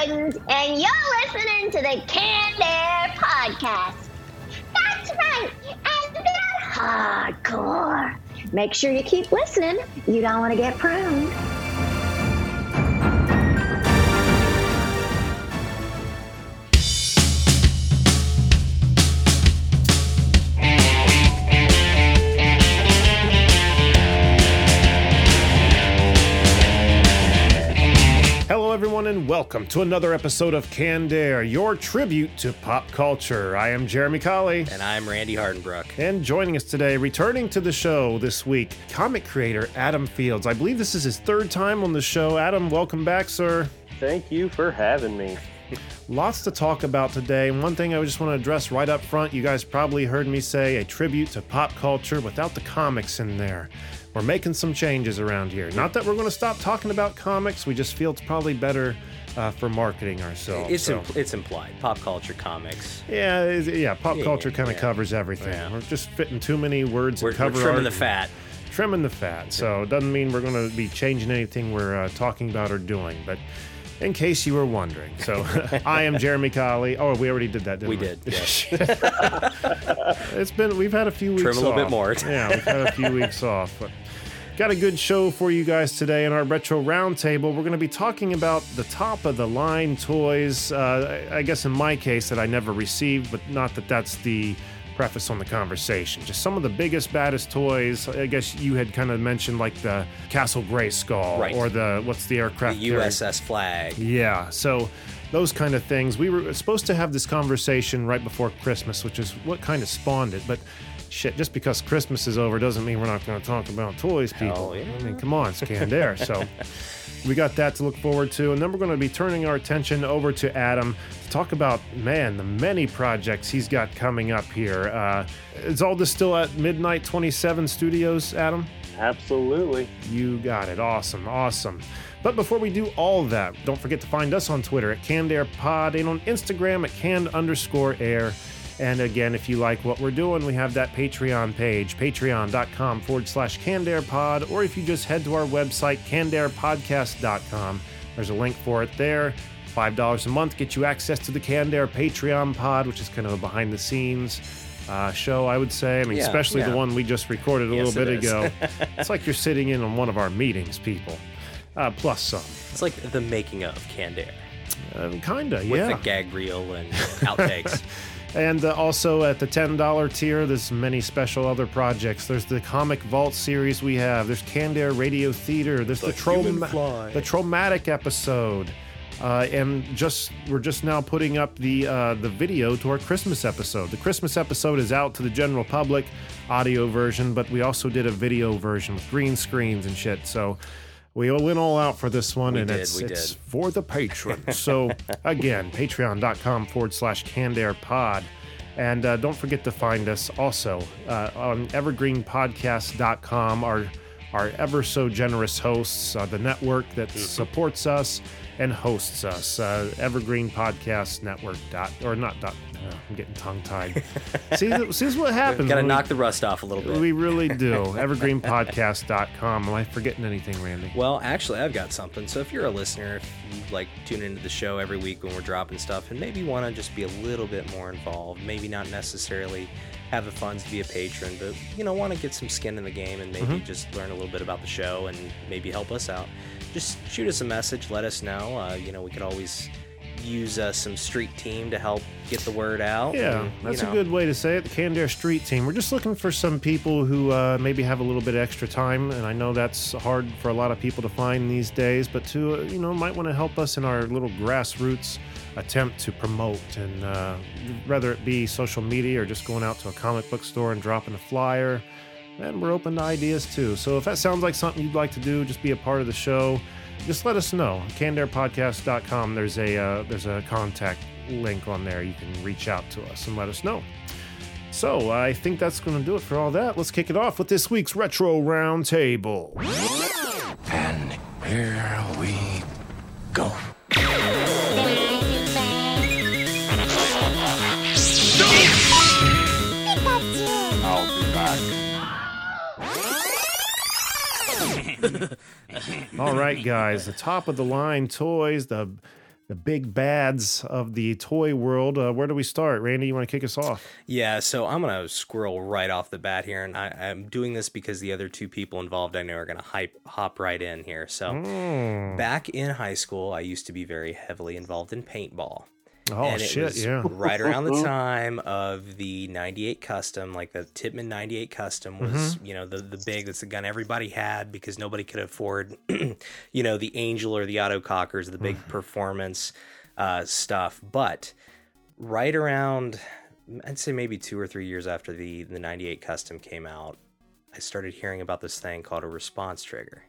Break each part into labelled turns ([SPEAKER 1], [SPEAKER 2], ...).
[SPEAKER 1] And you're listening to the Canned Air Podcast. That's right, and they're hardcore. Make sure you keep listening. You don't want to get pruned.
[SPEAKER 2] Welcome to another episode of Canned Air, your tribute to pop culture. I am Jeremy Colley.
[SPEAKER 3] And I'm Randy Hardenbrook.
[SPEAKER 2] And joining us today, returning to the show this week, comic creator Adam Fields. I believe this is his third time on the show. Adam, welcome back, sir.
[SPEAKER 4] Thank you for having me.
[SPEAKER 2] Lots to talk about today. One thing I just want to address right up front you guys probably heard me say a tribute to pop culture without the comics in there. We're making some changes around here. Not that we're going to stop talking about comics, we just feel it's probably better uh, for marketing ourselves.
[SPEAKER 3] It's
[SPEAKER 2] So-
[SPEAKER 3] it's implied. Pop culture, comics.
[SPEAKER 2] Yeah, yeah. Pop
[SPEAKER 3] Yeah,
[SPEAKER 2] culture kind of
[SPEAKER 3] yeah.
[SPEAKER 2] covers everything.
[SPEAKER 3] Yeah.
[SPEAKER 2] We're just fitting too many words
[SPEAKER 3] We're,
[SPEAKER 2] and
[SPEAKER 3] we're trimming the fat.
[SPEAKER 2] Trimming the fat. So it doesn't mean we're going to be changing anything we're uh, talking about or doing. But in case you were wondering, so I am Jeremy Colley. Oh, we already did that, didn't we?
[SPEAKER 3] We did. Yes.
[SPEAKER 2] It's been we've had a few weeks. Off.
[SPEAKER 3] Trim a little bit more.
[SPEAKER 2] yeah, we've had a few weeks off, but. Got a good show for you guys today in our retro roundtable. We're going to be talking about the top of the line toys. Uh, I guess in my case that I never received, but not that that's the preface on the conversation. Just some of the biggest, baddest toys. I guess you had kind of mentioned like the Castle Grayskull
[SPEAKER 3] Right.
[SPEAKER 2] or the what's the
[SPEAKER 3] The
[SPEAKER 2] aircraft? carrier?
[SPEAKER 3] USS flag.
[SPEAKER 2] Yeah, so those kind of things. We were supposed to have this conversation right before Christmas, which is what kind of spawned it. But shit, just because Christmas is over doesn't mean we're not going to talk about toys, people.
[SPEAKER 3] Hell yeah.
[SPEAKER 2] I mean, come on, it's canned air. So we got that to look forward to. And then we're going to be turning our attention over to Adam to talk about, man, the many projects he's got coming up here. Uh, is all this still at Midnight 27 Studios, Adam?
[SPEAKER 4] Absolutely.
[SPEAKER 2] You got it. Awesome. Awesome. But before we do all that, don't forget to find us on Twitter at Canned Air Pod and on Instagram at canned underscore air. And again, if you like what we're doing, we have that Patreon page, patreon.com forward slash canned air pod. Or if you just head to our website, cannedairpodcast.com, there's a link for it there. $5 a month gets you access to the Canned Air Patreon pod, which is kind of a behind the scenes uh, show, I would say. I mean,
[SPEAKER 3] Yeah,
[SPEAKER 2] especially the one we just recorded a
[SPEAKER 3] Yes,
[SPEAKER 2] little bit
[SPEAKER 3] is.
[SPEAKER 2] ago. it's like you're sitting in on one of our meetings, people. Uh, plus some.
[SPEAKER 3] It's like the making of Canned Air
[SPEAKER 2] Uh, kinda,
[SPEAKER 3] with
[SPEAKER 2] yeah.
[SPEAKER 3] the gag reel and outtakes.
[SPEAKER 2] And uh, also at the $10 tier, there's many special other projects. There's the Comic Vault series we have. There's Canned Air Radio Theater. There's the, Trauma-
[SPEAKER 3] Fly.
[SPEAKER 2] the Traumatic episode. Uh, and just we're just now putting up the uh, the video to our Christmas episode. The Christmas episode is out to the general public, audio version, but we also did a video version with green screens and shit. So we went all out for this one,
[SPEAKER 3] We
[SPEAKER 2] and
[SPEAKER 3] did,
[SPEAKER 2] it's it's for the patrons. So again, patreon.com forward slash canned air pod. And uh, don't forget to find us also uh, on evergreenpodcast.com, our, our ever so generous hosts, uh, the network that
[SPEAKER 3] Mm-hmm.
[SPEAKER 2] supports us and hosts us, uh, Evergreen Podcast Network. Dot, or not dot, uh, I'm getting tongue tied. see, see, this is what happens.
[SPEAKER 3] Got to
[SPEAKER 2] when we-
[SPEAKER 3] knock the rust off a little bit.
[SPEAKER 2] we really do. Evergreenpodcast.com. Am I forgetting anything, Randy?
[SPEAKER 3] Well, actually, I've got something. So if you're a listener, if you like tune into the show every week when we're dropping stuff, and maybe want to just be a little bit more involved, maybe not necessarily have the funds to be a patron, but you know, want to get some skin in the game and maybe just learn a little bit about the show and maybe help us out, just shoot us a message. Let us know. Uh, you know, we could always use uh, some street team to help get the word out.
[SPEAKER 2] Yeah,
[SPEAKER 3] and,
[SPEAKER 2] that's
[SPEAKER 3] know.
[SPEAKER 2] a good way to say it. The Canned Street Team. We're just looking for some people who uh, maybe have a little bit extra time, and I know that's hard for a lot of people to find these days. But to uh, you know, might want to help us in our little grassroots attempt to promote, and uh, whether it be social media or just going out to a comic book store and dropping a flyer. And we're open to ideas too. So if that sounds like something you'd like to do, just be a part of the show. Just let us know. CannedAirPodcast.com. There's a uh, there's a contact link on there. You can reach out to us and let us know. So I think that's going to do it for all that. Let's kick it off with this week's retro roundtable.
[SPEAKER 5] And here
[SPEAKER 2] All right, guys, the top of the line toys, the the big bads of the toy world. Uh, where do we start? Randy, you want to kick us off?
[SPEAKER 3] Yeah, so I'm gonna squirrel right off the bat here, and I, I'm doing this because the other two people involved I know are gonna hype hop right in here. So
[SPEAKER 2] Mm.
[SPEAKER 3] back in high school, I used to be very heavily involved in paintball.
[SPEAKER 2] Oh,
[SPEAKER 3] and it
[SPEAKER 2] shit.
[SPEAKER 3] was
[SPEAKER 2] Yeah.
[SPEAKER 3] right around the time of the 98 custom like the Tippmann 98 custom was
[SPEAKER 2] Mm-hmm.
[SPEAKER 3] you know the the big that's the gun everybody had because nobody could afford you know the angel or the Auto Cockers, the big
[SPEAKER 2] Mm.
[SPEAKER 3] performance uh, stuff but right around i'd say maybe two or three years after the the 98 custom came out i started hearing about this thing called a response trigger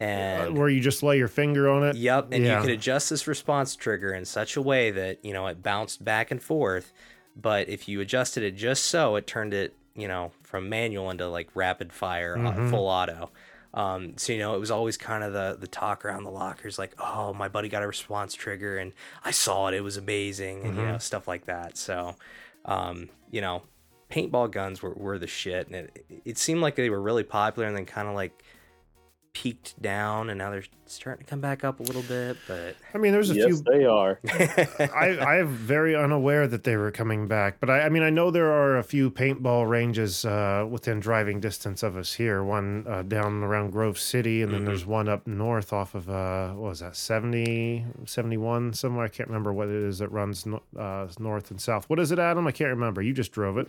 [SPEAKER 2] Uh,
[SPEAKER 3] and
[SPEAKER 2] where you just lay your finger on it.
[SPEAKER 3] Yep, and
[SPEAKER 2] Yeah.
[SPEAKER 3] you could adjust this response trigger in such a way that you know it bounced back and forth. But if you adjusted it just so, it turned it you know from manual into like rapid fire, uh,
[SPEAKER 2] Mhm.
[SPEAKER 3] full auto. Um, so you know it was always kind of the the talk around the lockers, like, oh, my buddy got a response trigger and I saw it, it was amazing, and you know stuff like that. So, um, you know, paintball guns were, were the shit, and it it seemed like they were really popular, and then kind of like peaked down, and now they're starting to come back up a little bit, but.
[SPEAKER 2] I mean, there's a
[SPEAKER 4] yes,
[SPEAKER 2] few.
[SPEAKER 4] they are.
[SPEAKER 2] I, I am very unaware that they were coming back, but I, I mean, I know there are a few paintball ranges uh, within driving distance of us here. One uh, down around Grove City, and then
[SPEAKER 3] Mm-hmm.
[SPEAKER 2] there's one up north off of uh, what was that 70, 71 somewhere. I can't remember what it is that runs no, uh, north and south. What is it, Adam? I can't remember. You just drove it.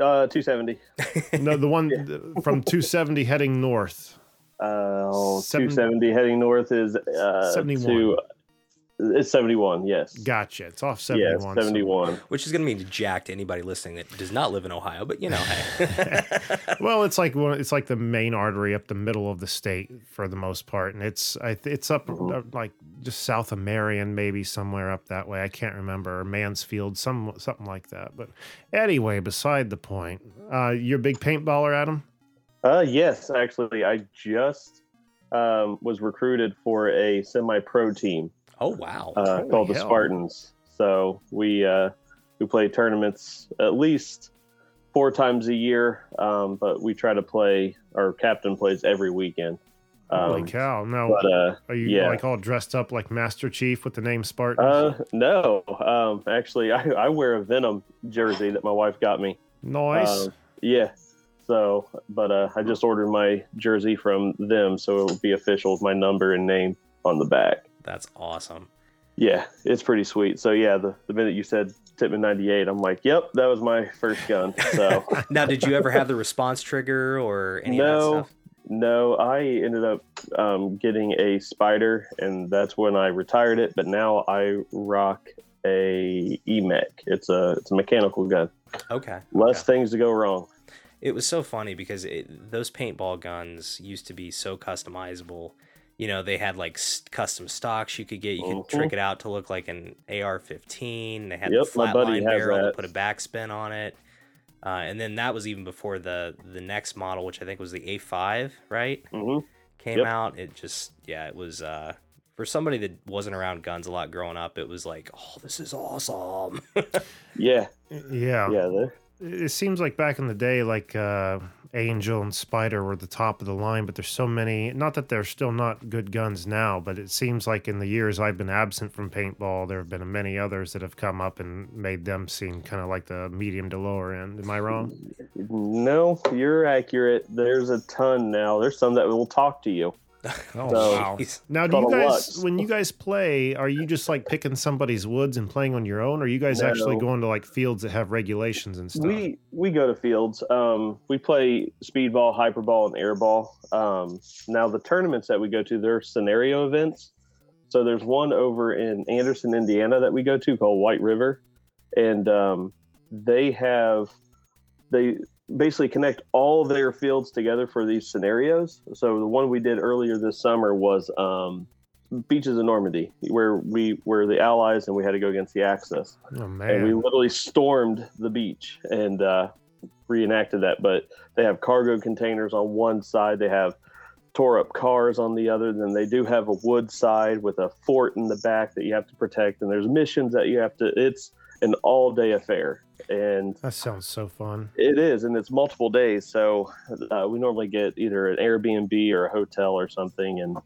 [SPEAKER 4] Uh, 270.
[SPEAKER 2] No, the one from 270 heading north.
[SPEAKER 4] Uh,
[SPEAKER 2] Seven-
[SPEAKER 4] 270 heading north is uh,
[SPEAKER 2] 71.
[SPEAKER 4] to it's 71. Yes.
[SPEAKER 2] Gotcha. It's off
[SPEAKER 4] Yeah,
[SPEAKER 2] 71. so-
[SPEAKER 4] 71.
[SPEAKER 3] Which is going to mean jack to anybody listening that does not live in Ohio, but you know, hey.
[SPEAKER 2] Well, it's like. It's like the main artery up the middle of the state for the most part, and it's I, it's up uh, like just south of Marion, maybe somewhere up that way. I can't remember or Mansfield, some something like that. But anyway, beside the point. Uh, you're a big paintballer, Adam.
[SPEAKER 4] Uh, yes, actually, I just um, was recruited for a semi-pro team
[SPEAKER 3] oh wow.
[SPEAKER 4] uh,
[SPEAKER 2] Holy
[SPEAKER 4] called the. Spartans. So we uh, we play tournaments at least four times a year, um, but we try to play. Our captain plays every weekend.
[SPEAKER 2] Holy
[SPEAKER 4] Um,
[SPEAKER 2] cow! Now,
[SPEAKER 4] But uh,
[SPEAKER 2] are you
[SPEAKER 4] yeah.
[SPEAKER 2] like all dressed up like Master Chief with the name Spartan?
[SPEAKER 4] uh, no, um, actually, I, I wear a Venom jersey that my wife got me.
[SPEAKER 2] nice.
[SPEAKER 4] Uh, yeah. So, but uh, I just ordered my jersey from them, so it will be official with my number and name on the back.
[SPEAKER 3] That's awesome.
[SPEAKER 4] Yeah, it's pretty sweet. So yeah, the, the minute you said Tippmann 98, I'm like, yep, that was my first gun. So
[SPEAKER 3] Now, did you ever have the response trigger or any of that
[SPEAKER 4] no,
[SPEAKER 3] stuff?
[SPEAKER 4] no, I ended up um, getting a spider, and that's when I retired it. But now I rock a EMEK. It's a it's a mechanical gun.
[SPEAKER 3] Okay.
[SPEAKER 4] Less
[SPEAKER 3] okay.
[SPEAKER 4] things to go wrong.
[SPEAKER 3] It was so funny because it, those paintball guns used to be so customizable. You know, they had like custom stocks you could get. You could
[SPEAKER 4] Mhm.
[SPEAKER 3] trick it out to look like an AR-15. They had
[SPEAKER 4] Yep,
[SPEAKER 3] the
[SPEAKER 4] my buddy
[SPEAKER 3] flatline
[SPEAKER 4] has
[SPEAKER 3] barrel to put a backspin on it. Uh, and then that was even before the the next model, which I think was the A5, right?
[SPEAKER 4] hmm
[SPEAKER 3] Came
[SPEAKER 4] Yep.
[SPEAKER 3] out. It just yeah, it was uh, for somebody that wasn't around guns a lot growing up. It was like, oh, this is awesome.
[SPEAKER 4] Yeah,
[SPEAKER 2] yeah.
[SPEAKER 4] yeah. they're-
[SPEAKER 2] it seems like back in the day like uh angel and spider were the top of the line but there's so many not that they're still not good guns now but it seems like in the years i've been absent from paintball there have been many others that have come up and made them seem kind of like the medium to lower end am i wrong
[SPEAKER 4] No, you're accurate. There's a ton now. There's some that will talk to you.
[SPEAKER 2] oh
[SPEAKER 4] So-
[SPEAKER 2] wow now do you guys
[SPEAKER 4] Lux.
[SPEAKER 2] when you guys play are you just like picking somebody's woods and playing on your own or are you guys actually
[SPEAKER 4] No.
[SPEAKER 2] going to like fields that have regulations and stuff
[SPEAKER 4] We we go to fields. Um, we play speedball, hyperball, and airball. Um, now the tournaments that we go to, they're scenario events. So there's one over in Anderson, Indiana, that we go to called White River, and um, they have they basically connect all their fields together for these scenarios. So the one we did earlier this summer was um, beaches of Normandy, where we were the Allies and we had to go against the Axis
[SPEAKER 2] oh
[SPEAKER 4] and we literally stormed the beach and uh, reenacted that. But they have cargo containers on one side, they have tore up cars on the other. Then they do have a wood side with a fort in the back that you have to protect, and there's missions that you have to. It's an all day affair, and
[SPEAKER 2] that sounds so fun
[SPEAKER 4] it is, and it's multiple days. So uh, we normally get either an Airbnb or a hotel or something, and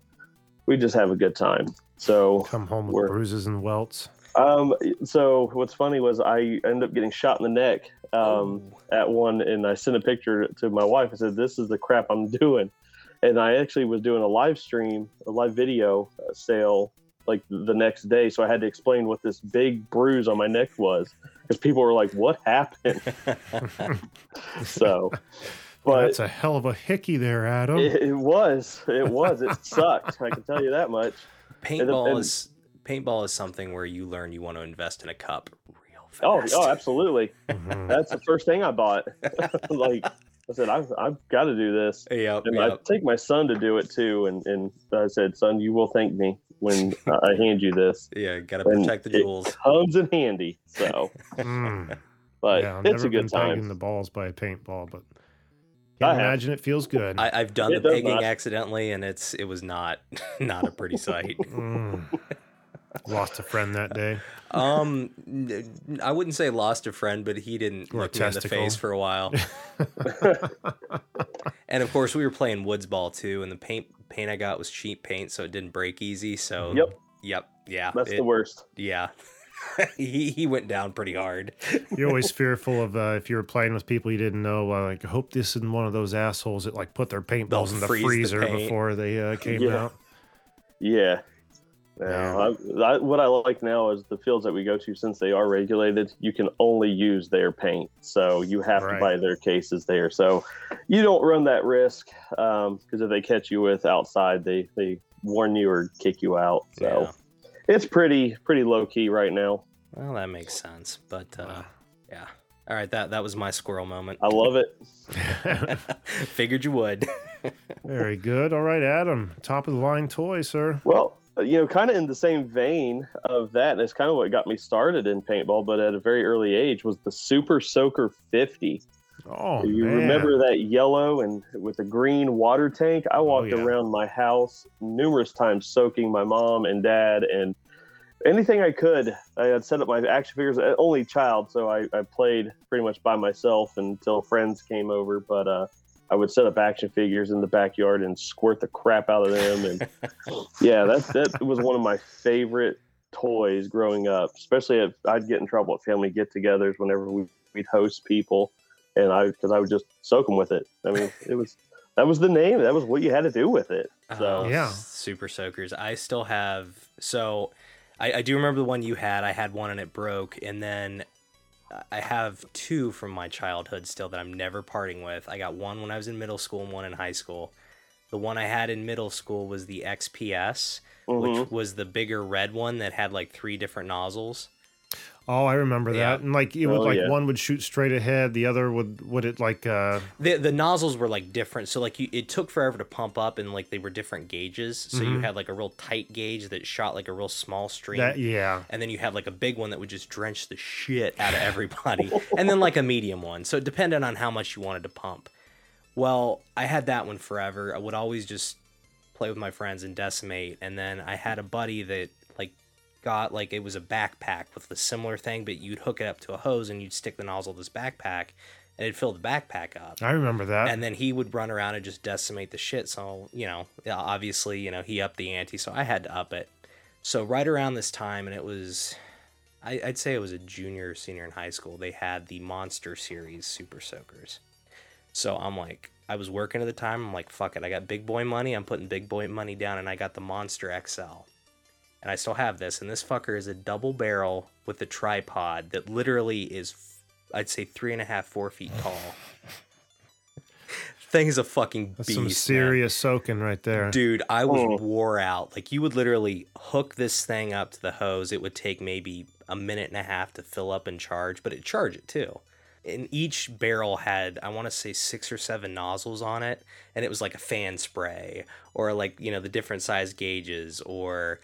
[SPEAKER 4] we just have a good time. So
[SPEAKER 2] Come home with bruises and welts.
[SPEAKER 4] Um, so what's funny was I ended up getting shot in the neck um, at one, and I sent a picture to my wife. I said, "This is the crap I'm doing," and I actually was doing a live stream, a live video uh, sale, like the next day. So I had to explain what this big bruise on my neck was because people were like, "What happened?" so, but
[SPEAKER 2] That's a hell of a hickey there, Adam.
[SPEAKER 4] it, it was, it was, it sucked. I can tell you that much.
[SPEAKER 3] Paintball
[SPEAKER 4] and-
[SPEAKER 3] is paintball is something where you learn you want to invest in a cup real
[SPEAKER 4] Oh,
[SPEAKER 3] fast.
[SPEAKER 4] oh, oh, absolutely.
[SPEAKER 2] Mhm.
[SPEAKER 4] That's the first thing I bought. like I said, I've, I've got to do this.
[SPEAKER 3] Yep,
[SPEAKER 4] And I take my son to do it too. And, and I said, son, you will thank me when I hand you this.
[SPEAKER 3] Yeah, gotta
[SPEAKER 4] And
[SPEAKER 3] protect the
[SPEAKER 4] it
[SPEAKER 3] jewels.
[SPEAKER 4] comes in handy. So,
[SPEAKER 2] Mm.
[SPEAKER 4] but
[SPEAKER 2] yeah,
[SPEAKER 4] it's
[SPEAKER 2] never
[SPEAKER 4] a
[SPEAKER 2] been
[SPEAKER 4] good
[SPEAKER 2] pegging
[SPEAKER 4] time.
[SPEAKER 2] the balls by a paintball, but
[SPEAKER 4] I
[SPEAKER 2] can't
[SPEAKER 4] have.
[SPEAKER 2] imagine it feels good.
[SPEAKER 3] I, I've done
[SPEAKER 4] It
[SPEAKER 3] the
[SPEAKER 4] does
[SPEAKER 3] pegging
[SPEAKER 4] not.
[SPEAKER 3] accidentally, and it's it was not not a pretty sight.
[SPEAKER 2] Mm. Lost a friend that day.
[SPEAKER 3] Um, n- I wouldn't say lost a friend, but he didn't
[SPEAKER 2] Or
[SPEAKER 3] look me in the face for a while. and of course, we were playing woods ball too, and the paint paint I got was cheap paint, so it didn't break easy. So
[SPEAKER 4] Yep.
[SPEAKER 3] yep, yeah,
[SPEAKER 4] That's
[SPEAKER 3] it-
[SPEAKER 4] the worst.
[SPEAKER 3] yeah. he he went down pretty hard.
[SPEAKER 2] You're always fearful of uh, if you were playing with people you didn't know. Uh, like, I hope this isn't one of those assholes that like put their paintballs in the
[SPEAKER 3] freeze the
[SPEAKER 2] freezer before they uh, came
[SPEAKER 4] Yeah.
[SPEAKER 2] out.
[SPEAKER 4] Yeah. No, I, I, what I like now is the fields that we go to, since they are regulated, you can only use their paint. So you have
[SPEAKER 2] Right.
[SPEAKER 4] to buy their cases there. So you don't run that risk because if they catch you with outside, they, they warn you or kick you out. So it's pretty pretty low key right now.
[SPEAKER 3] Well, that makes sense. But uh,
[SPEAKER 2] Wow.
[SPEAKER 3] yeah. All right, that that was my squirrel moment.
[SPEAKER 4] I love it.
[SPEAKER 3] Figured you would.
[SPEAKER 2] Very good. All right, Adam, top of the line toy, sir.
[SPEAKER 4] Well, you know, kind of in the same vein of that, and it's kind of what got me started in paintball, but at a very early age was the Super Soaker 50.
[SPEAKER 2] Oh,
[SPEAKER 4] you
[SPEAKER 2] man.
[SPEAKER 4] remember that yellow and with the green water tank? I walked
[SPEAKER 2] yeah.
[SPEAKER 4] around my house numerous times soaking my mom and dad and anything I could. I had set up my action figures, uh, only child, so I, I played pretty much by myself until friends came over. But uh, I would set up action figures in the backyard and squirt the crap out of them. And yeah, that, that was one of my favorite toys growing up, especially if I'd get in trouble at family get togethers whenever we, we'd host people and I because I would just soak them with it. I mean, it was that was the name. That was what you had to do with it. Oh, so
[SPEAKER 3] Oh,
[SPEAKER 2] Yeah.
[SPEAKER 3] Super Soakers. I still have. So I, I do remember the one you had. I had one and it broke. And then I have two from my childhood still that I'm never parting with. I got one when I was in middle school and one in high school. The one I had in middle school was the XPS,
[SPEAKER 4] mhm.
[SPEAKER 3] which was the bigger red one that had like three different nozzles.
[SPEAKER 2] Oh, I remember
[SPEAKER 3] Yeah.
[SPEAKER 2] that. And like it would
[SPEAKER 4] Oh,
[SPEAKER 2] like
[SPEAKER 4] yeah.
[SPEAKER 2] one would shoot straight ahead, the other would would it like uh
[SPEAKER 3] the the nozzles were like different so like you it took forever to pump up and like they were different gauges so you
[SPEAKER 2] Mhm.
[SPEAKER 3] had like a real tight gauge that shot like a real small stream
[SPEAKER 2] that yeah.
[SPEAKER 3] and then you had like a big one that would just drench the shit out of everybody and then like a medium one so it depended on how much you wanted to pump well i had that one forever i would always just play with my friends and decimate and then i had a buddy that got like it was a backpack with a similar thing but you'd hook it up to a hose and you'd stick the nozzle of this backpack and it'd fill the backpack up
[SPEAKER 2] I remember that.
[SPEAKER 3] and then he would run around and just decimate the shit. So you know, obviously, you know, he upped the ante, so I had to up it. So right around this time, and it was, I, I'd say it was a junior or senior in high school. They had the Monster Series Super Soakers. So I'm like, I was working at the time. I'm like, fuck it, I got big boy money. I'm putting big boy money down, and I got the Monster XL. And I still have this, and this fucker is a double barrel with a tripod that literally is, I'd say, three and a half, four feet tall. Thing is a fucking
[SPEAKER 2] That's
[SPEAKER 3] beast.
[SPEAKER 2] some
[SPEAKER 3] man.
[SPEAKER 2] serious soaking right there.
[SPEAKER 3] Dude, I was
[SPEAKER 4] Oh.
[SPEAKER 3] wore out. Like you would literally hook this thing up to the hose. It would take maybe a minute and a half to fill up and charge, but it charge it too. And each barrel had, I want to say, six or seven nozzles on it, and it was like a fan spray, or like you know the different size gauges, or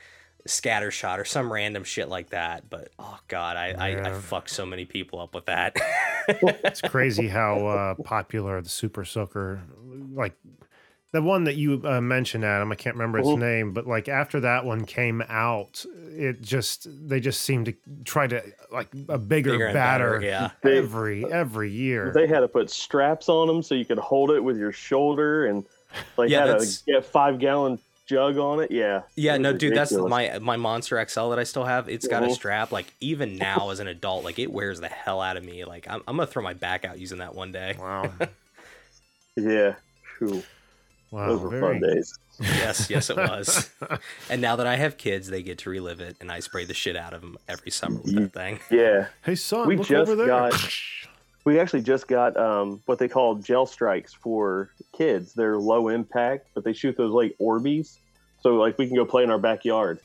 [SPEAKER 3] scatter shot, or some random shit like that. But oh god, I I, I
[SPEAKER 2] Yeah.
[SPEAKER 3] fucked so many people up with that.
[SPEAKER 2] It's crazy how uh, popular the Super Soaker, like the one that you uh, mentioned, Adam. I can't remember its
[SPEAKER 4] Mhm.
[SPEAKER 2] name, but like after that one came out, it just they just seemed to try to like a bigger,
[SPEAKER 3] Bigger
[SPEAKER 2] batter
[SPEAKER 3] better, yeah.
[SPEAKER 4] They-
[SPEAKER 2] every every year.
[SPEAKER 4] They had to put straps on them so you could hold it with your shoulder, and like
[SPEAKER 3] Yeah,
[SPEAKER 4] had
[SPEAKER 3] that's-
[SPEAKER 4] a, a five gallon jug on it. Yeah.
[SPEAKER 3] Yeah,
[SPEAKER 4] It
[SPEAKER 3] no,
[SPEAKER 4] was
[SPEAKER 3] dude, that's my my Monster XL that I still have. It's got a
[SPEAKER 4] Mhm.
[SPEAKER 3] strap. Like even now as an adult, like it wears the hell out of me. Like I'm, I'm gonna throw my back out using that one day.
[SPEAKER 2] Wow.
[SPEAKER 4] Yeah. Phew.
[SPEAKER 2] Wow.
[SPEAKER 4] Those were
[SPEAKER 2] very-
[SPEAKER 4] fun days.
[SPEAKER 3] Yes, yes, it was. and now that I have kids, they get to relive it, and I spray the shit out of them every summer with that thing.
[SPEAKER 4] Yeah.
[SPEAKER 2] Hey son,
[SPEAKER 4] We
[SPEAKER 2] look
[SPEAKER 4] just
[SPEAKER 2] over there.
[SPEAKER 4] got- We actually just got um, what they call gel strikes for kids. They're low impact, but they shoot those like Orbeez. So like we can go play in our backyard.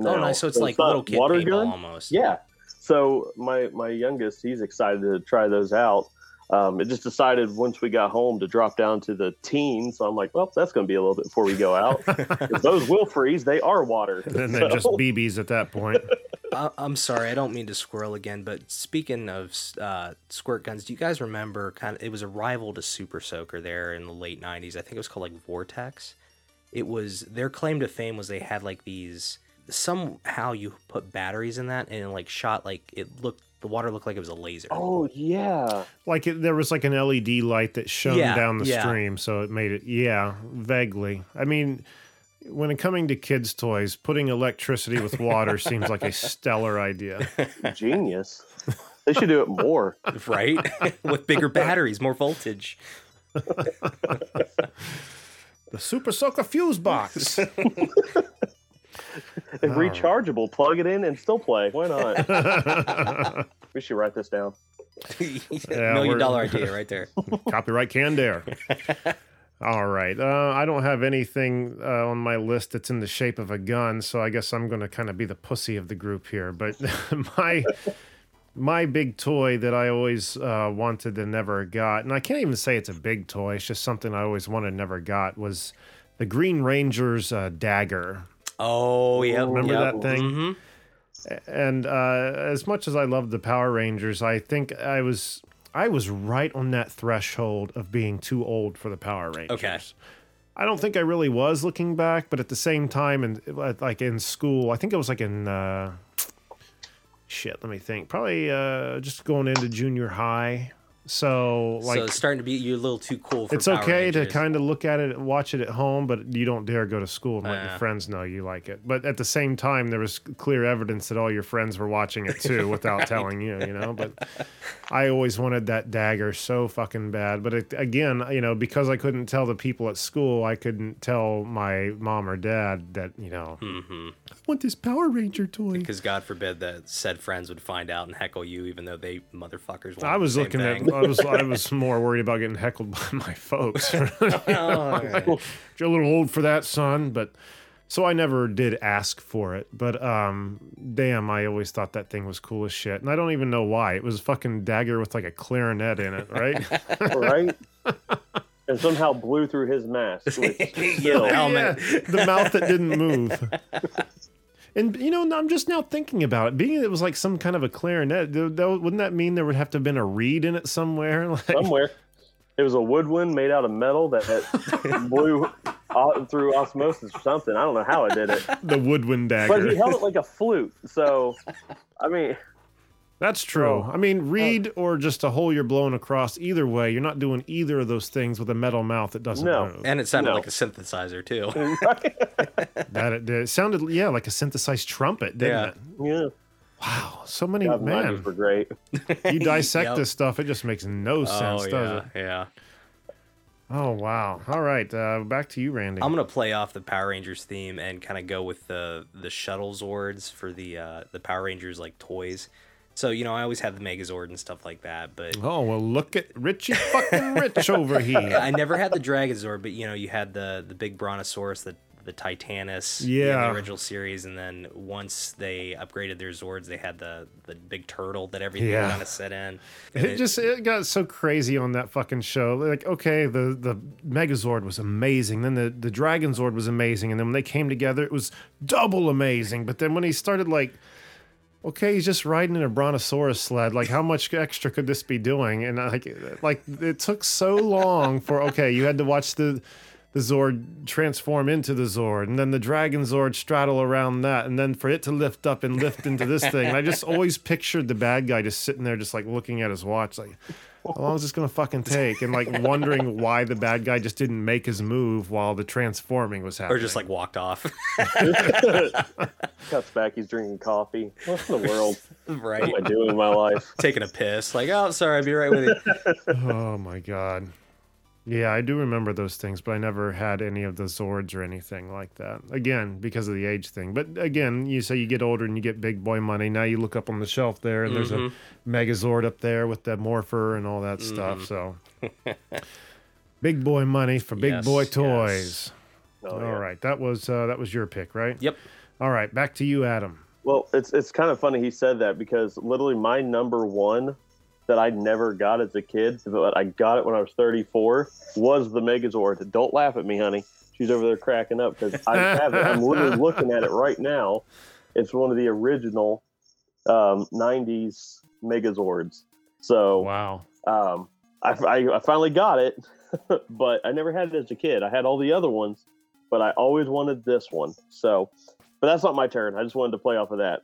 [SPEAKER 3] Oh, nice. So it's
[SPEAKER 4] So
[SPEAKER 3] like
[SPEAKER 4] not
[SPEAKER 3] little kid
[SPEAKER 4] water gun?
[SPEAKER 3] almost.
[SPEAKER 4] Yeah. So my my youngest, he's excited to try those out. Um, it just decided once we got home to drop down to the teens. So I'm like, well, that's going to be a little bit before we go out. 'Cause those will freeze. They are water.
[SPEAKER 2] And then they're just
[SPEAKER 4] So-
[SPEAKER 2] BBs at that point.
[SPEAKER 3] I, I'm sorry, I don't mean to squirrel again, but speaking of uh, squirt guns, do you guys remember kind of it was a rival to Super Soaker there in the late '90s? I think it was called like Vortex. It was their claim to fame was they had like these somehow you put batteries in that and it like shot like it looked the water looked like it was a laser.
[SPEAKER 4] Oh yeah.
[SPEAKER 2] Like it, there was like an LED light that shone
[SPEAKER 3] Yeah,
[SPEAKER 2] down the
[SPEAKER 3] yeah.
[SPEAKER 2] stream, so it made it. Yeah, vaguely. I mean, when it coming to kids' toys, putting electricity with water seems like a stellar idea.
[SPEAKER 4] Genius. They should do it more.
[SPEAKER 3] right? With bigger batteries, more voltage.
[SPEAKER 2] The Super Soaker fuse box.
[SPEAKER 4] If rechargeable, plug it in and still play. Why not? we should write this down.
[SPEAKER 2] Yeah,
[SPEAKER 3] Million
[SPEAKER 2] we're-
[SPEAKER 3] idea right there.
[SPEAKER 2] Copyright Canned Air. All right. Uh, I don't have anything uh, on my list that's in the shape of a gun, so I guess I'm going to kind of be the pussy of the group here. But my my big toy that I always uh, wanted and never got, and I can't even say it's a big toy. It's just something I always wanted and never got was the Green Ranger's uh, dagger.
[SPEAKER 3] Oh yeah,
[SPEAKER 2] Remember
[SPEAKER 3] yep.
[SPEAKER 2] that thing?
[SPEAKER 3] Mhm.
[SPEAKER 2] and uh, as much as I loved the Power Rangers, I think I was I was right on that threshold of being too old for the Power Rangers.
[SPEAKER 3] Okay.
[SPEAKER 2] I don't think I really was looking back, but at the same time, and like in school, I think it was like in uh, shit. Let me think. Probably uh, just going into junior high. So like
[SPEAKER 3] so it's starting to be you're a little too cool for
[SPEAKER 2] it's
[SPEAKER 3] Power
[SPEAKER 2] okay to kind of look at it watch it at home, but you don't dare go to school and let
[SPEAKER 3] Uh.
[SPEAKER 2] your friends know you like it. But at the same time, there was clear evidence that all your friends were watching it too without telling you, you know. But I always wanted that dagger so fucking bad. But it, again, you know, because I couldn't tell the people at school, I couldn't tell my mom or dad that, you know,
[SPEAKER 3] Mhm.
[SPEAKER 2] I want this Power Ranger toy.
[SPEAKER 3] Because God forbid that said friends would find out and heckle you, even though they motherfuckers. wanted
[SPEAKER 2] I was
[SPEAKER 3] the same
[SPEAKER 2] looking
[SPEAKER 3] thing.
[SPEAKER 2] at. I was. I was more worried about getting heckled by my folks.
[SPEAKER 3] Oh,
[SPEAKER 2] You're a little old for that, son. But so I never did ask for it. But um, damn, I always thought that thing was cool as shit, and I don't even know why. It was a fucking dagger with like a clarinet in it, right?
[SPEAKER 4] Right? and somehow blew through his mask. Which
[SPEAKER 3] Yeah, the helmet.
[SPEAKER 2] Yeah, the mouth that didn't move. And you know, I'm just now thinking about it. Being it was like some kind of a clarinet, th- th- wouldn't that mean there would have to have been a reed in it somewhere? Like,
[SPEAKER 4] somewhere. It was a woodwind made out of metal that, that blew through osmosis or something. I don't know how it did it,
[SPEAKER 2] the woodwind dagger.
[SPEAKER 4] but he held it like a flute. So, I mean,
[SPEAKER 2] That's true.
[SPEAKER 4] Oh.
[SPEAKER 2] I mean, reed or just a hole you're blowing across. Either way, you're not doing either of those things with a metal mouth that doesn't
[SPEAKER 4] No.
[SPEAKER 2] move.
[SPEAKER 3] and it sounded
[SPEAKER 4] No.
[SPEAKER 3] like a synthesizer too.
[SPEAKER 2] That it did. It sounded, yeah, like a synthesized trumpet, didn't
[SPEAKER 3] Yeah.
[SPEAKER 2] it?
[SPEAKER 4] yeah,
[SPEAKER 2] Wow, so many
[SPEAKER 4] God,
[SPEAKER 2] man.
[SPEAKER 4] were great.
[SPEAKER 2] You dissect
[SPEAKER 3] Yep.
[SPEAKER 2] this stuff, it just makes no sense,
[SPEAKER 3] oh
[SPEAKER 2] does
[SPEAKER 3] yeah,
[SPEAKER 2] it?
[SPEAKER 3] yeah.
[SPEAKER 2] Oh wow. All right, uh, back to you, Randy.
[SPEAKER 3] I'm gonna play off the Power Rangers theme and kind of go with the the shuttle Zords for the uh, the Power Rangers like toys. So you know, I always have the Megazord and stuff like that, but
[SPEAKER 2] oh well, look at Richie fucking Rich over here.
[SPEAKER 3] I never had the Dragon Zord. But you know, you had the the big Brontosaurus, the the Titanus, in
[SPEAKER 2] Yeah.
[SPEAKER 3] the original series, and then once they upgraded their Zords, they had the the big turtle that everything
[SPEAKER 2] Yeah.
[SPEAKER 3] kind of set in. And
[SPEAKER 2] It just it got so crazy on that fucking show. Like, okay, the the Megazord was amazing. Then the the Dragon Zord was amazing, and then when they came together, it was double amazing. But then when he started like, okay, he's just riding in a Brontosaurus sled. Like, how much extra could this be doing? And like, like it took so long for okay, you had to watch the the Zord transform into the Zord, and then the Dragon Zord straddle around that, and then for it to lift up and lift into this thing. And I just always pictured the bad guy just sitting there, just like looking at his watch, like, how long is this gonna fucking take? And like wondering why the bad guy just didn't make his move while the transforming was happening.
[SPEAKER 3] Or just like walked off.
[SPEAKER 4] Cuts back. He's drinking coffee. What's in the world
[SPEAKER 3] right.
[SPEAKER 4] What am I doing in my life?
[SPEAKER 3] Taking a piss. Like, oh, sorry, I'll be right with you.
[SPEAKER 2] Oh my god. Yeah, I do remember those things, but I never had any of the Zords or anything like that. Again, because of the age thing. But again, you say you get older and you get big boy money. Now you look up on the shelf there and there's a Megazord up there with the Morpher and all that stuff. So big boy money for big
[SPEAKER 3] Yes,
[SPEAKER 2] boy
[SPEAKER 3] yes.
[SPEAKER 2] toys.
[SPEAKER 4] Oh,
[SPEAKER 2] All
[SPEAKER 4] yeah.
[SPEAKER 2] right, that was uh, that was your pick, right?
[SPEAKER 3] Yep.
[SPEAKER 2] All right, back to you, Adam.
[SPEAKER 4] Well, it's it's kind of funny he said that because literally my number one that I never got as a kid, but I got it when I was 34, was the Megazord. Don't laugh at me, honey. She's over there cracking up because I have it. I'm literally looking at it right now. It's one of the original um, 90s Megazords. So
[SPEAKER 2] Wow.
[SPEAKER 4] um, I, I, I finally got it, but I never had it as a kid. I had all the other ones, but I always wanted this one. So, but that's not my turn. I just wanted to play off of that.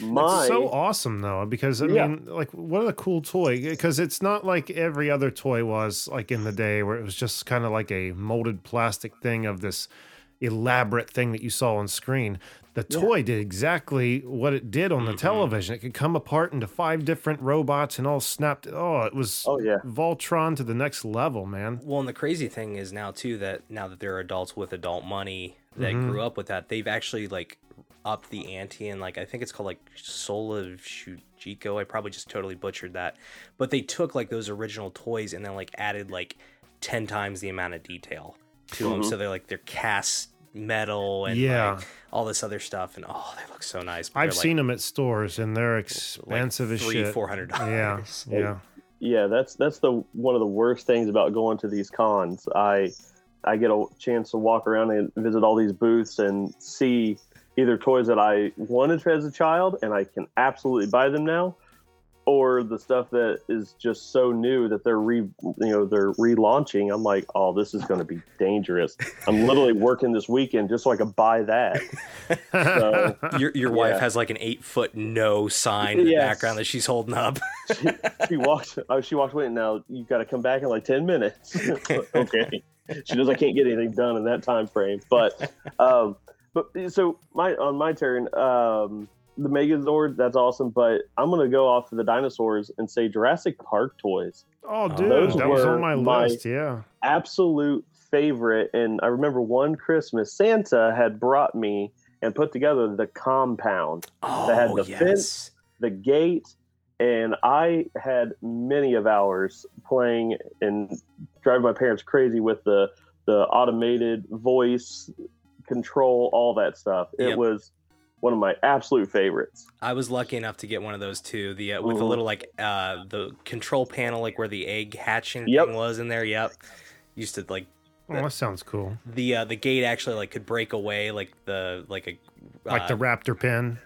[SPEAKER 4] My
[SPEAKER 2] It's so awesome though, because I
[SPEAKER 4] Yeah.
[SPEAKER 2] mean, like, what a cool toy! Because it's not like every other toy was like in the day, where it was just kind of like a molded plastic thing of this elaborate thing that you saw on screen. The toy did exactly what it did on the television. It could come apart into five different robots and all snapped. Oh, it was
[SPEAKER 4] Oh, yeah.
[SPEAKER 2] Voltron to the next level, man.
[SPEAKER 3] Well, and the crazy thing is now too that now that there are adults with adult money that
[SPEAKER 2] Mm-hmm.
[SPEAKER 3] grew up with that, they've actually like upped the ante and like I think it's called like Soul of Shujiko. I probably just totally butchered that, but they took like those original toys and then like added like ten times the amount of detail to them, mm-hmm. so they're like they're cast metal and
[SPEAKER 2] Yeah.
[SPEAKER 3] like, all this other stuff, and oh, they look so nice. but
[SPEAKER 2] I've
[SPEAKER 3] they're, like,
[SPEAKER 2] seen them at stores and they're
[SPEAKER 3] like
[SPEAKER 2] expensive as
[SPEAKER 3] three,
[SPEAKER 2] shit.
[SPEAKER 3] four hundred
[SPEAKER 2] Yeah, yeah.
[SPEAKER 4] yeah, that's that's the one of the worst things about going to these cons. I I get a chance to walk around and visit all these booths and see either toys that I wanted as a child and I can absolutely buy them now, or the stuff that is just so new that they're re you know they're relaunching. I'm like, oh, this is going to be dangerous. I'm literally working this weekend just so I could buy that. So
[SPEAKER 3] Your your wife has like an eight foot no sign in the background that she's holding up.
[SPEAKER 4] she walked. Oh, she walked away. Now you've got to come back in like ten minutes. okay. She knows I can't get anything done in that time frame. But, um, but so my on my turn, um, the Megazord. That's awesome. But I'm gonna go off to the dinosaurs and say Jurassic Park toys.
[SPEAKER 2] Oh, dude,
[SPEAKER 4] Those
[SPEAKER 2] that was
[SPEAKER 4] were
[SPEAKER 2] on my,
[SPEAKER 4] my-
[SPEAKER 2] list. Yeah.
[SPEAKER 4] Absolute favorite. And I remember one Christmas Santa had brought me and put together the compound.
[SPEAKER 3] Oh,
[SPEAKER 4] had the
[SPEAKER 3] yes.
[SPEAKER 4] fence. the gate and i had many of hours playing and driving my parents crazy with the the automated voice control all that stuff it
[SPEAKER 3] Yep.
[SPEAKER 4] was one of my absolute favorites
[SPEAKER 3] I was lucky enough to get one of those too. The uh, with the
[SPEAKER 4] Mhm.
[SPEAKER 3] little like uh the control panel, like where the egg hatching
[SPEAKER 4] Yep.
[SPEAKER 3] thing was in there. Yep. Used to like
[SPEAKER 2] Oh, that sounds cool.
[SPEAKER 3] the uh, the gate actually like could break away like the like a
[SPEAKER 2] Like
[SPEAKER 3] uh,
[SPEAKER 2] the Raptor pin.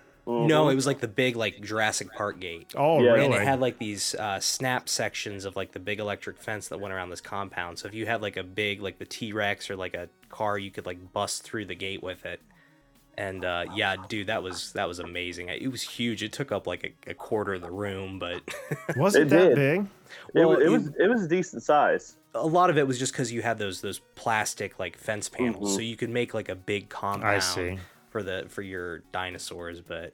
[SPEAKER 3] No,
[SPEAKER 4] Mhm.
[SPEAKER 3] it was like the big like Jurassic Park gate.
[SPEAKER 2] Oh,
[SPEAKER 4] Yeah.
[SPEAKER 2] really?
[SPEAKER 3] And it had like these uh, snap sections of like the big electric fence that went around this compound. So if you had like a big like the T Rex or like a car, you could like bust through the gate with it. And uh, yeah, dude, that was that was amazing. It was huge. It took up like a, a quarter of the room, but
[SPEAKER 2] was it
[SPEAKER 4] It
[SPEAKER 2] that
[SPEAKER 4] did.
[SPEAKER 2] big?
[SPEAKER 4] it,
[SPEAKER 3] well,
[SPEAKER 4] wa- it was it was a decent size
[SPEAKER 3] a lot of it was just because you had those those plastic like fence panels,
[SPEAKER 4] Mhm.
[SPEAKER 3] so you could make like a big compound
[SPEAKER 2] I see.
[SPEAKER 3] for the for your dinosaurs. But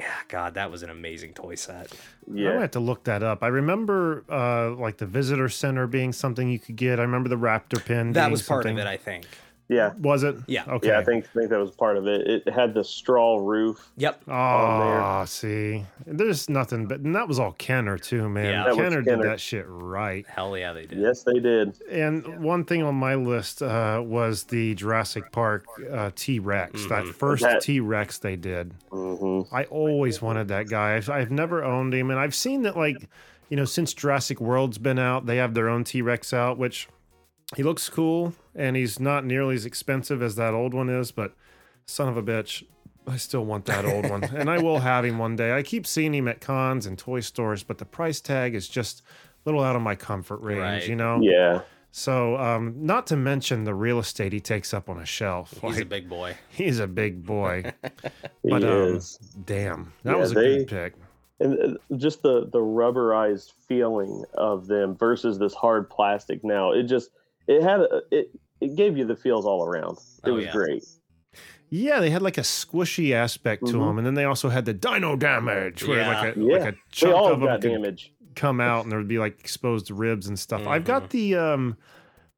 [SPEAKER 3] yeah, God, that was an amazing toy set.
[SPEAKER 2] I'm
[SPEAKER 4] yeah
[SPEAKER 2] gonna have to look that up. I remember uh, like the visitor center being something you could get. I remember the Raptor pin.
[SPEAKER 3] That
[SPEAKER 2] being
[SPEAKER 3] was part
[SPEAKER 2] something-
[SPEAKER 3] of it, I think.
[SPEAKER 4] Yeah
[SPEAKER 2] Was it?
[SPEAKER 3] Yeah.
[SPEAKER 2] Okay.
[SPEAKER 4] yeah i think I think that was part of it it had the straw roof
[SPEAKER 3] Yep.
[SPEAKER 2] Oh, see, there's nothing, but and that was all Kenner too, man.
[SPEAKER 3] Yeah. That
[SPEAKER 4] was
[SPEAKER 2] Kenner, did that shit right.
[SPEAKER 3] Hell yeah, they did.
[SPEAKER 4] yes they did
[SPEAKER 2] And one thing on my list uh, was the Jurassic Park uh, T Rex. That
[SPEAKER 3] Mhm.
[SPEAKER 2] first
[SPEAKER 4] That-
[SPEAKER 2] T Rex they did.
[SPEAKER 4] Mm-hmm.
[SPEAKER 2] I always wanted that guy. I've, I've never owned him, and I've seen that like, you know, since Jurassic World's been out, they have their own T Rex out, which he looks cool, and he's not nearly as expensive as that old one is. But son of a bitch, I still want that old one, and I will have him one day. I keep seeing him at cons and toy stores, but the price tag is just a little out of my comfort range.
[SPEAKER 3] Right.
[SPEAKER 2] You know,
[SPEAKER 4] yeah
[SPEAKER 2] So, um, not to mention the real estate he takes up on a shelf.
[SPEAKER 3] He's a big boy.
[SPEAKER 2] he's a big boy.
[SPEAKER 4] He
[SPEAKER 2] but um,
[SPEAKER 4] is.
[SPEAKER 2] damn, that
[SPEAKER 4] Yeah,
[SPEAKER 2] was a
[SPEAKER 4] they-
[SPEAKER 2] good pick.
[SPEAKER 4] and uh, just the the rubberized feeling of them versus this hard plastic now it just it had a, it it gave you the feels all around it
[SPEAKER 3] Oh,
[SPEAKER 4] was
[SPEAKER 3] yeah.
[SPEAKER 4] great
[SPEAKER 2] Yeah, they had like a squishy aspect to
[SPEAKER 4] Mhm.
[SPEAKER 2] them, and then they also had the dino damage, where like a
[SPEAKER 4] Yeah.
[SPEAKER 2] like a chunk of them
[SPEAKER 4] got
[SPEAKER 2] could
[SPEAKER 4] damage
[SPEAKER 2] come out, and there would be like exposed ribs and stuff. I've
[SPEAKER 3] Mhm.
[SPEAKER 2] got the um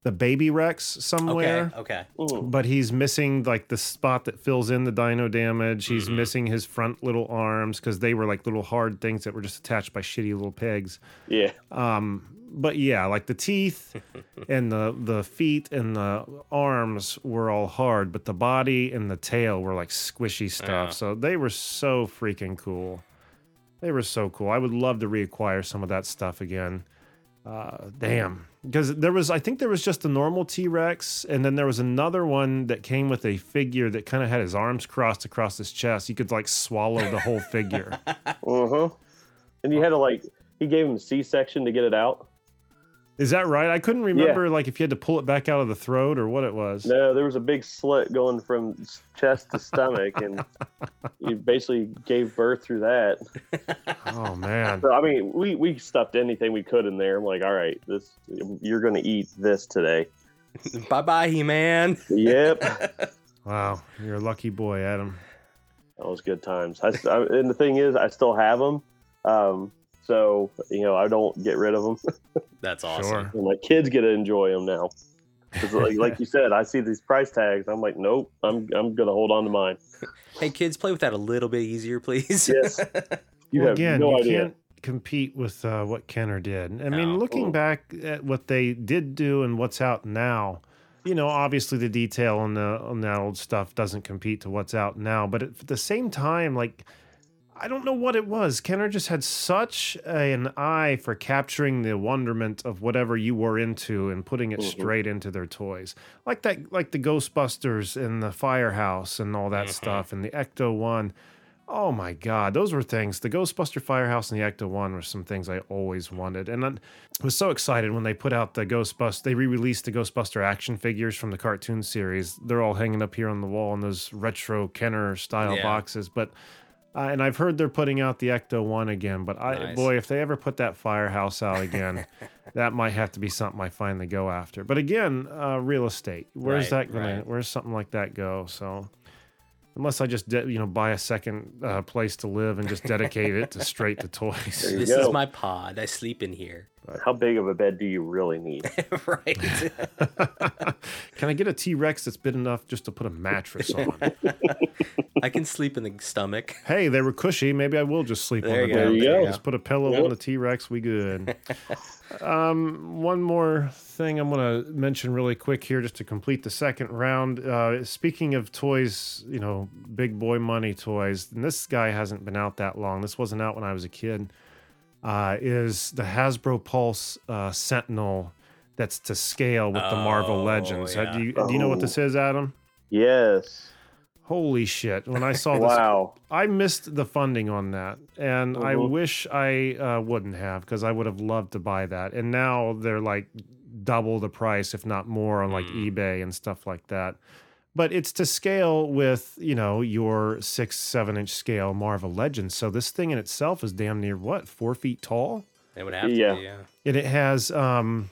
[SPEAKER 2] the baby Rex somewhere.
[SPEAKER 3] Okay. Okay.
[SPEAKER 4] Mm.
[SPEAKER 2] But he's missing like the spot that fills in the dino damage. He's
[SPEAKER 3] Mhm.
[SPEAKER 2] missing his front little arms because they were like little hard things that were just attached by shitty little pegs.
[SPEAKER 4] yeah
[SPEAKER 2] Um, but yeah, like the teeth and the the feet and the arms were all hard, but the body and the tail were like squishy stuff.
[SPEAKER 3] Yeah.
[SPEAKER 2] So they were so freaking cool. They were so cool. I would love to reacquire some of that stuff again. Uh, damn, because there was I think there was just a normal T Rex, and then there was another one that came with a figure that kind of had his arms crossed across his chest. You could like swallow the whole figure.
[SPEAKER 4] uh-huh and you had to like he gave him a c-section to get it out
[SPEAKER 2] Is that right? I couldn't remember like if you had to pull it back out of the throat or what it was.
[SPEAKER 4] no there was a big slit going from chest to stomach and you basically gave birth through that
[SPEAKER 2] Oh man.
[SPEAKER 4] so i mean we we stuffed anything we could in there i'm like all right this you're gonna eat this today
[SPEAKER 3] bye bye, He Man.
[SPEAKER 4] yep
[SPEAKER 2] Wow, you're a lucky boy, Adam.
[SPEAKER 4] That was good times. I, I- and the thing is, I still have them. Um, so you know, I don't get rid of them.
[SPEAKER 3] That's awesome.
[SPEAKER 2] Sure.
[SPEAKER 4] and my kids get to enjoy them now. like, like you said, I see these price tags. I'm like, nope. I'm I'm gonna hold on to mine.
[SPEAKER 3] Hey, kids, play with that a little bit easier, please.
[SPEAKER 4] Yes. You
[SPEAKER 2] well,
[SPEAKER 4] have
[SPEAKER 2] again,
[SPEAKER 4] no
[SPEAKER 2] you
[SPEAKER 4] idea.
[SPEAKER 2] can't compete with uh, what Kenner did. I
[SPEAKER 3] No.
[SPEAKER 2] mean, looking
[SPEAKER 4] Mm.
[SPEAKER 2] back at what they did do and what's out now, you know, obviously the detail on the on that old stuff doesn't compete to what's out now. But at the same time, like. I don't know what it was. Kenner just had such a, an eye for capturing the wonderment of whatever you were into and putting it
[SPEAKER 4] Mhm.
[SPEAKER 2] straight into their toys. Like that like the Ghostbusters and the Firehouse and all that
[SPEAKER 3] Mhm.
[SPEAKER 2] stuff and the Ecto 1. Oh my God, those were things. The Ghostbuster Firehouse and the Ecto One were some things I always wanted, and I was so excited when they put out the Ghostbusters. They re-released the Ghostbuster action figures from the cartoon series. They're all hanging up here on the wall in those retro Kenner style
[SPEAKER 3] Yeah.
[SPEAKER 2] boxes. But uh, and I've heard they're putting out the Ecto One again. But I,
[SPEAKER 3] Nice.
[SPEAKER 2] boy, if they ever put that Firehouse out again, that might have to be something I finally go after. But again, uh, real estate. Where's
[SPEAKER 3] Right,
[SPEAKER 2] that going?
[SPEAKER 3] right.
[SPEAKER 2] Where's something like that go? So unless I just de- you know buy a second uh, place to live and just dedicate it to straight to toys.
[SPEAKER 3] This
[SPEAKER 4] go.
[SPEAKER 3] is my pod. I sleep in here.
[SPEAKER 4] How big of a bed do you really need?
[SPEAKER 3] right.
[SPEAKER 2] Can I get a T Rex that's big enough just to put a mattress on?
[SPEAKER 3] I can sleep in the stomach.
[SPEAKER 2] hey, they were cushy. Maybe I will just sleep
[SPEAKER 3] There
[SPEAKER 2] on the
[SPEAKER 3] you
[SPEAKER 2] bed.
[SPEAKER 4] go. There you go.
[SPEAKER 2] Just put a pillow
[SPEAKER 4] Yep.
[SPEAKER 2] on the T Rex. We good. um, one more thing I'm going to mention really quick here, just to complete the second round. Uh, speaking of toys, you know, big boy money toys, and this guy hasn't been out that long. This wasn't out when I was a kid. Uh, is the Hasbro Pulse uh, Sentinel that's to scale with the Marvel
[SPEAKER 3] Oh,
[SPEAKER 2] Legends. Uh,
[SPEAKER 3] yeah.
[SPEAKER 2] Do, you, do you know what
[SPEAKER 4] Oh.
[SPEAKER 2] this is, Adam?
[SPEAKER 4] Yes.
[SPEAKER 2] Holy shit! When I saw this
[SPEAKER 4] Wow.
[SPEAKER 2] I missed the funding on that, and I
[SPEAKER 4] Mhm.
[SPEAKER 2] wish I uh, wouldn't have because I would have loved to buy that. And now they're like double the price, if not more, on like
[SPEAKER 3] Mm.
[SPEAKER 2] eBay and stuff like that. But it's to scale with you know your six, seven inch scale Marvel Legends. So this thing in itself is damn near what four feet tall,
[SPEAKER 3] It would have to be, yeah.
[SPEAKER 2] and it has um,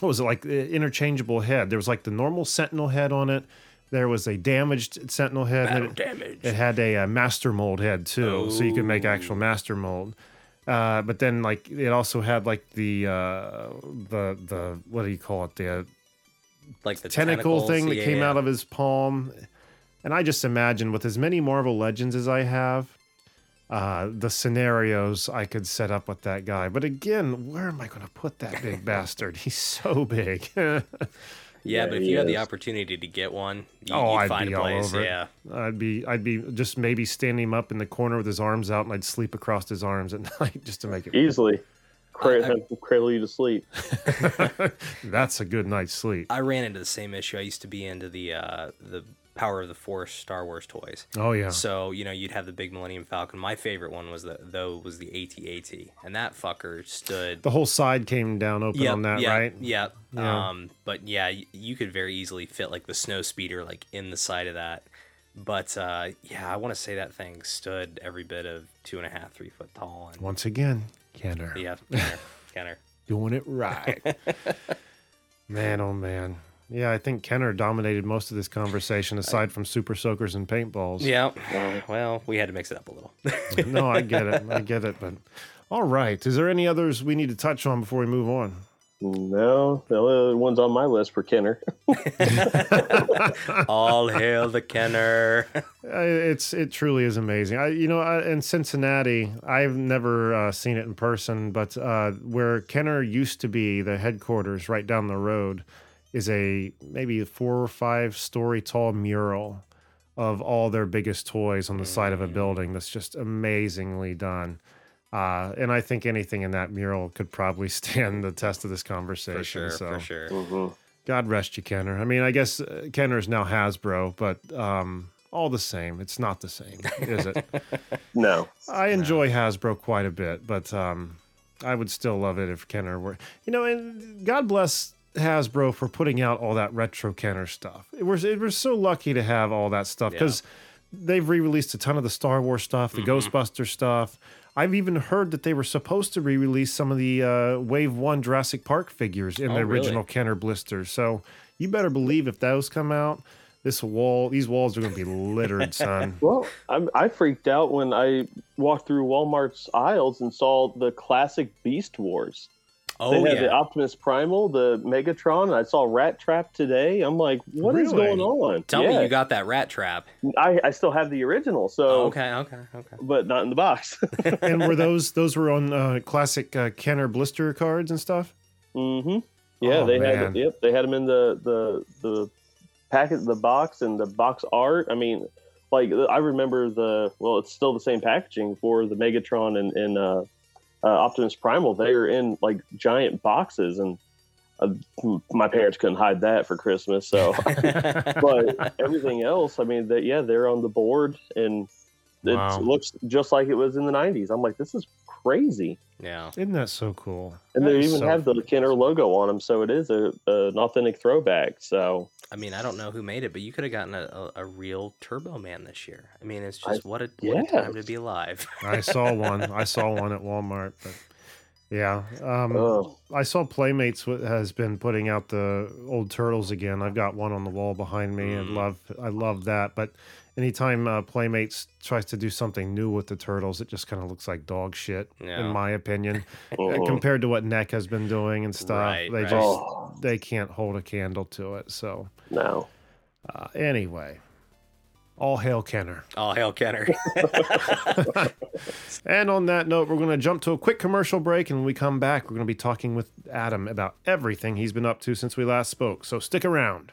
[SPEAKER 2] what was it like? Interchangeable head. There was like the normal Sentinel head on it. There was a damaged Sentinel head. and
[SPEAKER 3] Battle
[SPEAKER 2] it-
[SPEAKER 3] damage.
[SPEAKER 2] it had a, uh master mold head too, so you could make actual
[SPEAKER 3] Oh.
[SPEAKER 2] master mold. Uh, but then, like, it also had like the uh, the the what do you call it? The uh,
[SPEAKER 3] like the
[SPEAKER 2] tentacle
[SPEAKER 3] tentacles,
[SPEAKER 2] thing that
[SPEAKER 3] yeah,
[SPEAKER 2] came
[SPEAKER 3] yeah.
[SPEAKER 2] out of his palm. And I just imagine with as many Marvel Legends as I have, uh, the scenarios I could set up with that guy. But again, where am I going to put that big bastard? He's so big.
[SPEAKER 3] Yeah,
[SPEAKER 4] Yeah,
[SPEAKER 3] but if
[SPEAKER 4] he
[SPEAKER 3] you had the opportunity to get one, you,
[SPEAKER 2] Oh,
[SPEAKER 3] you'd
[SPEAKER 2] I'd
[SPEAKER 3] find
[SPEAKER 2] be
[SPEAKER 3] a
[SPEAKER 2] all
[SPEAKER 3] place.
[SPEAKER 2] over it.
[SPEAKER 3] Yeah.
[SPEAKER 2] I'd be, I'd be just maybe standing him up in the corner with his arms out, and I'd sleep across his arms at night just to make it.
[SPEAKER 4] Easily. Cra-
[SPEAKER 3] I-
[SPEAKER 4] have- cradle you to sleep.
[SPEAKER 2] That's a good night's sleep.
[SPEAKER 3] I ran into the same issue. I used to be into the uh, the Power of the Force Star Wars toys.
[SPEAKER 2] Oh yeah.
[SPEAKER 3] So you know you'd have the big Millennium Falcon. My favorite one was the though was the AT-AT, and that fucker stood.
[SPEAKER 2] The whole side came down open
[SPEAKER 3] Yep,
[SPEAKER 2] on that,
[SPEAKER 3] yep,
[SPEAKER 2] right?
[SPEAKER 3] Yep.
[SPEAKER 2] Yeah.
[SPEAKER 3] Um, but yeah, you could very easily fit like the snow speeder like in the side of that. But uh, yeah, I want to say that thing stood every bit of two and a half, three foot tall. And
[SPEAKER 2] Once again, Kenner
[SPEAKER 3] yeah, Kenner, Kenner.
[SPEAKER 2] doing it right. man, oh man. Yeah, I think Kenner dominated most of this conversation, aside from super soakers and paintballs.
[SPEAKER 3] Yeah. Well, we had to mix it up a little.
[SPEAKER 2] no, I get it. I get it. But all right. Is there any others we need to touch on before we move on?
[SPEAKER 4] No, the other ones on my list for Kenner.
[SPEAKER 3] All hail the Kenner.
[SPEAKER 2] Uh, It's it truly is amazing. I you know I, in Cincinnati, I've never uh, seen it in person, but uh, where Kenner used to be, the headquarters right down the road, is a maybe four or five story tall mural of all their biggest toys on the side of a building. That's just amazingly done. Uh, and I think anything in that mural could probably stand the test of this conversation.
[SPEAKER 3] For sure,
[SPEAKER 2] so.
[SPEAKER 3] for sure.
[SPEAKER 4] hmm
[SPEAKER 2] God rest you, Kenner. I mean, I guess uh, Kenner is now Hasbro, but um, all the same, it's not the same, is it?
[SPEAKER 4] No,
[SPEAKER 2] I enjoy Hasbro quite a bit, but um, I would still love it if Kenner were, you know, and God bless Hasbro for putting out all that retro Kenner stuff. It was, it was so lucky to have all that stuff because they've re-released a ton of the Star Wars stuff, the Ghostbuster stuff. I've even heard that they were supposed to re-release some of the uh, Wave One Jurassic Park figures in
[SPEAKER 3] Oh,
[SPEAKER 2] the
[SPEAKER 3] really?
[SPEAKER 2] original Kenner blisters. So you better believe if those come out, this wall, these walls are going to be littered, son.
[SPEAKER 4] Well, I, I freaked out when I walked through Walmart's aisles and saw the classic Beast Wars.
[SPEAKER 3] Oh
[SPEAKER 4] they had
[SPEAKER 3] yeah.
[SPEAKER 4] the Optimus Primal, the Megatron. I saw Rat Trap today. I'm like, what is
[SPEAKER 2] Really?
[SPEAKER 4] going on?
[SPEAKER 3] Tell
[SPEAKER 4] yeah,
[SPEAKER 3] me you got that rat trap.
[SPEAKER 4] I, I still have the original, so
[SPEAKER 3] Oh, okay, okay, okay.
[SPEAKER 4] but not in the box.
[SPEAKER 2] and were those those were on uh, classic uh, Kenner blister cards and stuff?
[SPEAKER 4] hmm Yeah,
[SPEAKER 2] Oh,
[SPEAKER 4] they
[SPEAKER 2] man.
[SPEAKER 4] had yep, they had them in the the the packet, the box, and the box art. I mean, like I remember the well, it's still the same packaging for the Megatron and, and uh, uh, Optimus Primal. They are in like giant boxes, and uh, my parents couldn't hide that for Christmas. So, but everything else, I mean, that yeah, they're on the board, and it
[SPEAKER 2] Wow.
[SPEAKER 4] looks just like it was in the '90s. I'm like, this is crazy.
[SPEAKER 3] yeah.
[SPEAKER 2] Isn't that so cool?
[SPEAKER 4] And
[SPEAKER 2] That
[SPEAKER 4] they even
[SPEAKER 2] so
[SPEAKER 4] have the Kenner logo on them, so it is a, an authentic throwback. So
[SPEAKER 3] I mean, I don't know who made it, but you could have gotten a, a, a real Turbo Man this year. I mean, it's
[SPEAKER 4] I-
[SPEAKER 3] just what a what a time to be alive.
[SPEAKER 2] I saw one. I saw one at Walmart, but yeah. Um,
[SPEAKER 4] Oh.
[SPEAKER 2] I saw Playmates has been putting out the old turtles again. I've got one on the wall behind me. I
[SPEAKER 3] Mm.
[SPEAKER 2] love I love that. But anytime uh, Playmates tries to do something new with the turtles, it just kind of looks like dog shit,
[SPEAKER 3] Yeah.
[SPEAKER 2] in my opinion,
[SPEAKER 4] Mhm.
[SPEAKER 2] compared to what NECA has been doing and stuff.
[SPEAKER 3] Right,
[SPEAKER 2] they
[SPEAKER 3] right.
[SPEAKER 2] just
[SPEAKER 4] Oh.
[SPEAKER 2] they can't hold a candle to it. So
[SPEAKER 4] no,
[SPEAKER 2] uh, anyway, all hail Kenner.
[SPEAKER 3] All hail Kenner.
[SPEAKER 2] And on that note, we're going to jump to a quick commercial break. And when we come back, we're going to be talking with Adam about everything he's been up to since we last spoke. So stick around.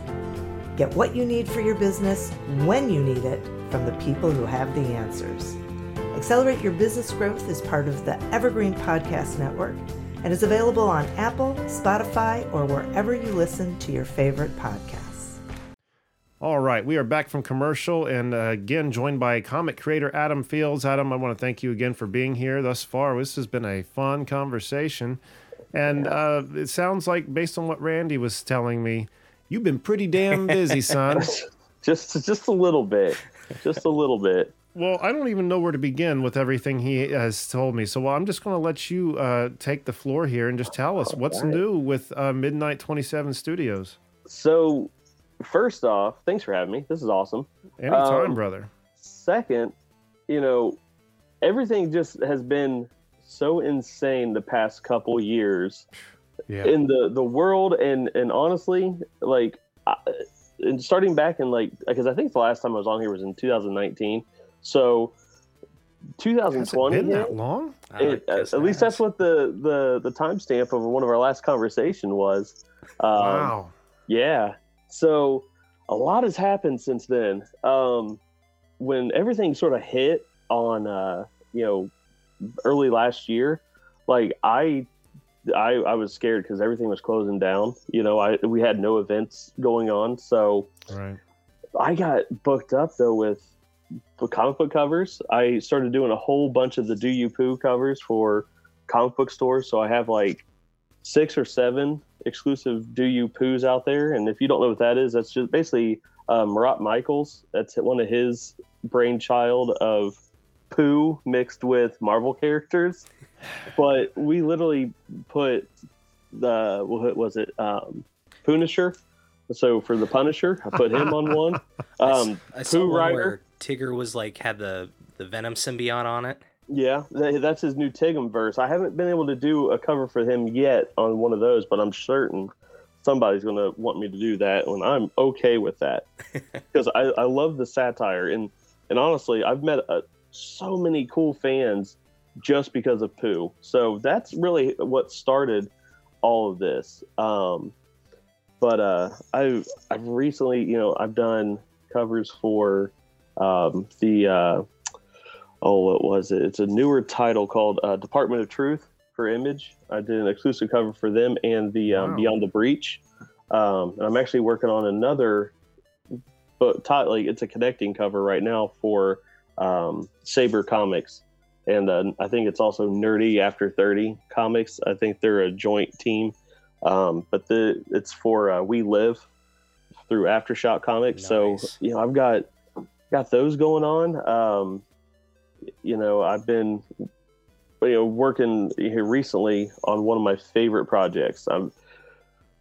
[SPEAKER 6] Get what you need for your business when you need it from the people who have the answers. Accelerate Your Business Growth is part of the Evergreen Podcast Network and is available on Apple, Spotify, or wherever you listen to your favorite podcasts.
[SPEAKER 2] All right, we are back from commercial and uh, again joined by comic creator Adam Fields. Adam, I want to thank you again for being here thus far. This has been a fun conversation. And uh, it sounds like, based on what Randy was telling me, you've been pretty damn busy, son.
[SPEAKER 4] just just a little bit, just a little bit.
[SPEAKER 2] Well, I don't even know where to begin with everything he has told me. So well, I'm just going to let you uh, take the floor here and just tell us what's
[SPEAKER 4] right.
[SPEAKER 2] new with uh, Midnight 27 Studios.
[SPEAKER 4] So, first off, thanks for having me. This is awesome.
[SPEAKER 2] Anytime,
[SPEAKER 4] Um,
[SPEAKER 2] brother.
[SPEAKER 4] Second, you know, everything just has been so insane the past couple years
[SPEAKER 2] Yeah.
[SPEAKER 4] in the the world, and and honestly, like. I, and starting back in like because I think the last time I was on here was in 2019. So
[SPEAKER 2] Has it
[SPEAKER 4] 2020.
[SPEAKER 2] been that long?
[SPEAKER 4] It- at
[SPEAKER 3] it
[SPEAKER 4] least that's what the the the timestamp of one of our last conversation was. Um,
[SPEAKER 2] wow.
[SPEAKER 4] Yeah. So a lot has happened since then. Um, when everything sort of hit on, uh, you know, early last year, like I, I, I was scared because everything was closing down. You know, I we had no events going on, so
[SPEAKER 2] Right.
[SPEAKER 4] I got booked up though with comic book covers. I started doing a whole bunch of the Do You Pooh covers for comic book stores. So I have like six or seven exclusive Do You Poohs out there. And if you don't know what that is, that's just basically uh, Marat Mychaels. That's one of his brainchild of poo mixed with Marvel characters. But we literally put the what was it? Um, Punisher. So for the Punisher, I put him on one. Um,
[SPEAKER 3] I saw
[SPEAKER 4] Pooh Rider.
[SPEAKER 3] where Tigger was like had the the Venom symbiote on it.
[SPEAKER 4] Yeah, that's his new Tigum verse. I haven't been able to do a cover for him yet on one of those, but I'm certain somebody's going to want me to do that, and I'm okay with that because I, I love the satire and and honestly, I've met uh so many cool fans just because of poo. So that's really what started all of this. Um, but uh, I've I've recently, you know, I've done covers for um, the uh, oh, what was it? It's a newer title called uh, Department of Truth for Image. I did an exclusive cover for them and the um,
[SPEAKER 2] Wow.
[SPEAKER 4] Beyond the Breach. Um, and I'm actually working on another but ti- like it's a connecting cover right now for um, Saber Comics, and uh, I think it's also Nerdy After Thirty Comics. I think they're a joint team, um, but the it's for uh, We Live through Aftershock Comics. So you know I've got got those going on. Um, you know I've been you know working here recently on one of my favorite projects. I'm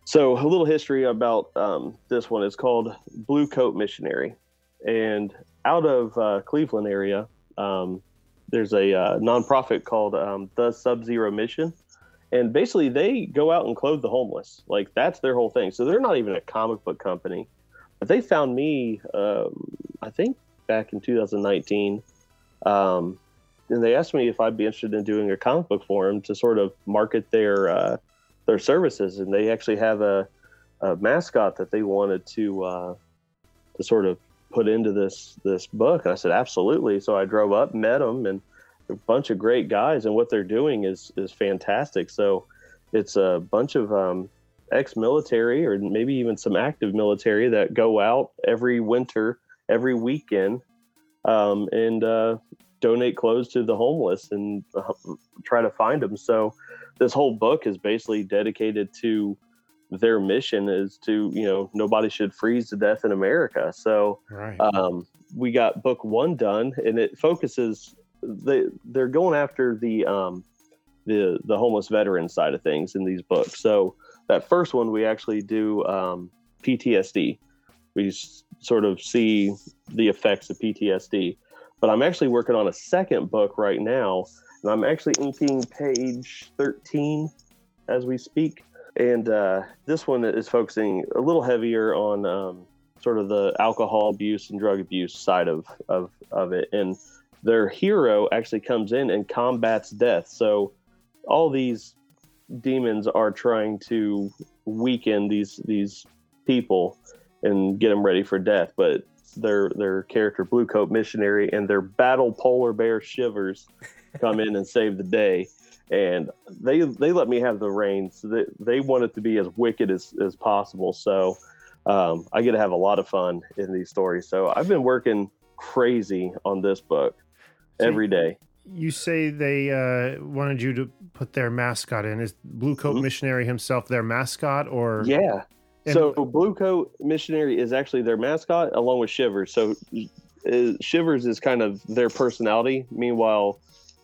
[SPEAKER 4] so a little history about um, this one is called Blue Coat Missionary, and out of uh, Cleveland area, um, there's a uh, nonprofit called um, the Sub Zero Mission, and basically they go out and clothe the homeless. Like that's their whole thing. So they're not even a comic book company, but they found me, um, I think, back in 2019. Um, and they asked me if I'd be interested in doing a comic book for them to sort of market their uh, their services, and they actually have a, a mascot that they wanted to uh, to sort of put into this this book. And I said, absolutely. So I drove up, met them, and a bunch of great guys, and what they're doing is is fantastic. So it's a bunch of um, ex-military or maybe even some active military that go out every winter, every weekend, um, and uh, donate clothes to the homeless and uh, try to find them. So this whole book is basically dedicated to their mission is to you know nobody should freeze to death in America. So
[SPEAKER 2] Right.
[SPEAKER 4] um, we got book one done, and it focuses. They they're going after the um, the the homeless veteran side of things in these books. So that first one we actually do um, PTSD. We s- sort of see the effects of PTSD. But I'm actually working on a second book right now, and I'm actually inking page 13 as we speak. And uh, this one is focusing a little heavier on um, sort of the alcohol abuse and drug abuse side of, of, of it. And their hero actually comes in and combats death. So all these demons are trying to weaken these these people and get them ready for death. But their their character Blue Coat Missionary and their battle polar bear Shivers come in and save the day. And they they let me have the reins. They, they want it to be as wicked as, as possible. So um, I get to have a lot of fun in these stories. So I've been working crazy on this book
[SPEAKER 2] So
[SPEAKER 4] every day.
[SPEAKER 2] You say they uh, wanted you to put their mascot in. Is Blue Coat
[SPEAKER 4] Mhm.
[SPEAKER 2] Missionary himself their mascot, or
[SPEAKER 4] Yeah.
[SPEAKER 2] And-
[SPEAKER 4] so Blue Coat Missionary is actually their mascot along with Shivers. So uh, Shivers is kind of their personality. Meanwhile,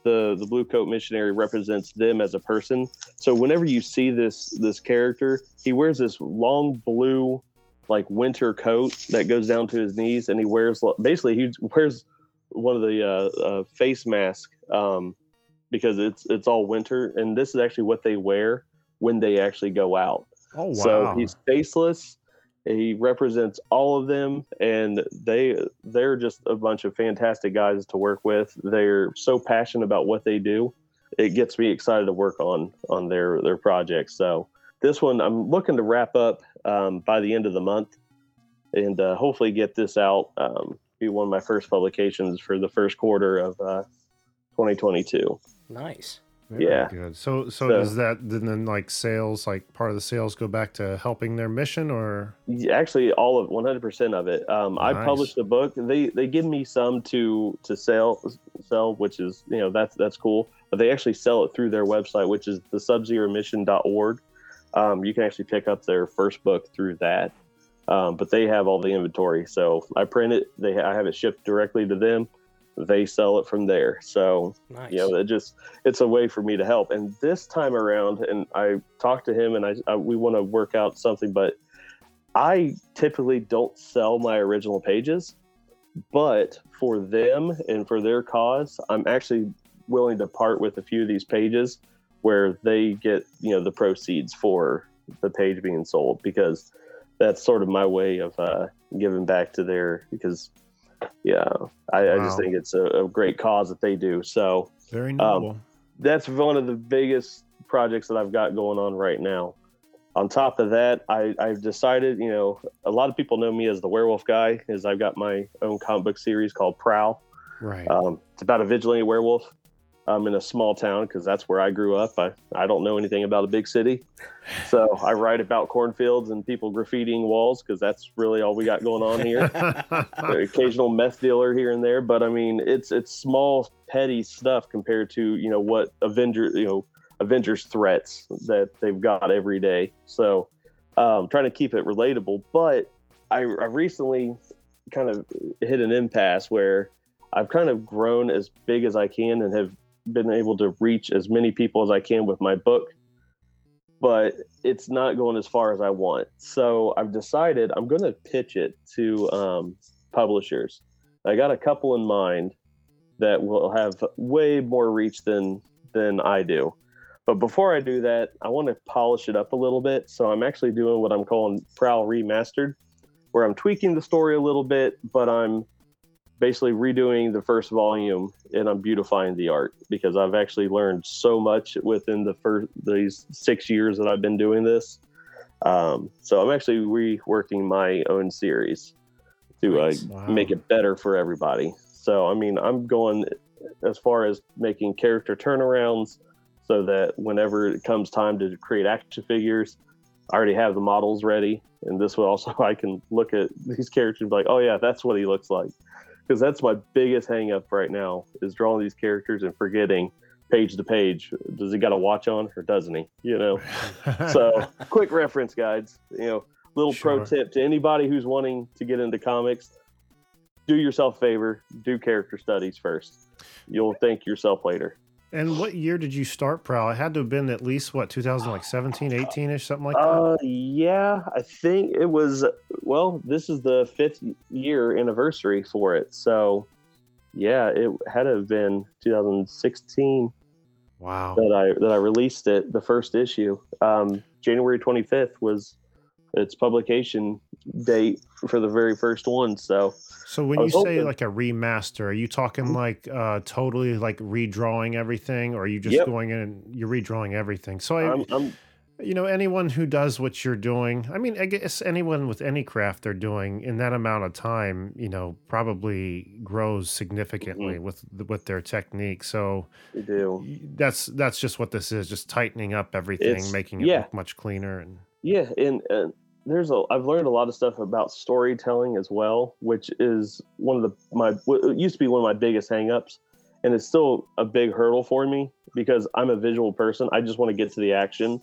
[SPEAKER 4] the the Blue Coat Missionary represents them as a person. So whenever you see this this character, he wears this long blue like winter coat that goes down to his knees, and he wears basically he wears one of the uh, uh, face mask um, because it's it's all winter, and this is actually what they wear when they actually go out.
[SPEAKER 2] oh wow,
[SPEAKER 4] So he's faceless, He represents all of them, and they they're just a bunch of fantastic guys to work with. They're so passionate about what they do. It gets me excited to work on on their their projects. So this one, I'm looking to wrap up um, by the end of the month, and uh, hopefully get this out. Um, be one of my first publications for the first quarter of uh, 2022.
[SPEAKER 3] Nice.
[SPEAKER 2] Very
[SPEAKER 4] Yeah.
[SPEAKER 2] good. So, so,
[SPEAKER 4] So-
[SPEAKER 2] does that then like sales, like part of the sales, go back to helping their mission, or
[SPEAKER 4] Actually, all of 100% of it. Um, I
[SPEAKER 2] Nice.
[SPEAKER 4] published a book. They they give me some to to sell sell, which is you know that's that's cool. But they actually sell it through their website, which is the subzeromission.org. Um, you can actually pick up their first book through that. Um, but they have all the inventory, so I print it. They I have it shipped directly to them. They sell it from there. So
[SPEAKER 3] Nice.
[SPEAKER 4] you know it just it's a way for me to help and this time around and i talked to him and i, I we want to work out something but i typically don't sell my original pages but for them and for their cause i'm actually willing to part with a few of these pages where they get you know the proceeds for the page being sold because that's sort of my way of uh, giving back to their because yeah I, I just think it's a, a great cause that they do so
[SPEAKER 2] very noble?
[SPEAKER 4] that's one of the biggest projects that I've got going on right now. On top of that, I, I've decided, you know, a lot of people know me as the werewolf guy, is I've got my own comic book series called Prowl.
[SPEAKER 2] right.
[SPEAKER 4] Um, it's about a vigilante werewolf. I'm in a small town because that's where I grew up. I, I don't know anything about a big city. So I write about cornfields and people graffitiing walls because that's really all we got going on here. occasional meth dealer here and there, but I mean, it's it's small, petty stuff compared to you know what Avengers you know Avengers threats that they've got every day. So, um, trying to keep it relatable. But I, I recently kind of hit an impasse where I've kind of grown as big as I can and have been able to reach as many people as I can with my book. But it's not going as far as I want. So I've decided I'm going to pitch it to um, publishers. I got a couple in mind that will have way more reach than than I do. But before I do that, I want to polish it up a little bit. So I'm actually doing what I'm calling Prowl Remastered, where I'm tweaking the story a little bit, but I'm basically redoing the first volume and I'm beautifying the art because I've actually learned so much within the first these six years that I've been doing this. Um, so I'm actually reworking my own series to uh,
[SPEAKER 2] Wow.
[SPEAKER 4] make it better for everybody. So I mean, I'm going as far as making character turnarounds so that whenever it comes time to create action figures, I already have the models ready. And this will also I can look at these characters and be like, oh yeah, that's what he looks like. Because that's my biggest hang up right now is drawing these characters and forgetting page to page. Does he got a watch on or doesn't he? You know? so quick reference guides you know little pro tip to anybody who's wanting to get into comics do yourself a favor do character studies first you'll thank yourself later
[SPEAKER 2] and what year did you start Prowl? It had to have been at least what 2017, 18 ish, something like that.
[SPEAKER 4] uh yeah i think it was well this is the fifth year anniversary for it so yeah it had to have been 2016
[SPEAKER 2] wow.
[SPEAKER 4] that i that i released it the first issue um january 25th was its publication date for the very first one so
[SPEAKER 2] So when you
[SPEAKER 4] was
[SPEAKER 2] say like a remaster, are you talking like uh totally like redrawing everything, or are you just
[SPEAKER 4] Yep.
[SPEAKER 2] going in and you're redrawing everything? So I,
[SPEAKER 4] I'm, I'm
[SPEAKER 2] you know, anyone who does what you're doing, I mean, I guess anyone with any craft they're doing in that amount of time, you know, probably grows significantly with with their technique. So
[SPEAKER 4] do.
[SPEAKER 2] that's that's just what this is, just tightening up everything,
[SPEAKER 4] It's-
[SPEAKER 2] making it
[SPEAKER 4] yeah.
[SPEAKER 2] look much cleaner and
[SPEAKER 4] Yeah, and, and there's a I've learned a lot of stuff about storytelling as well, which is one of the my what used to be one of my biggest hangups, and it's still a big hurdle for me because I'm a visual person. I just want to get to the action,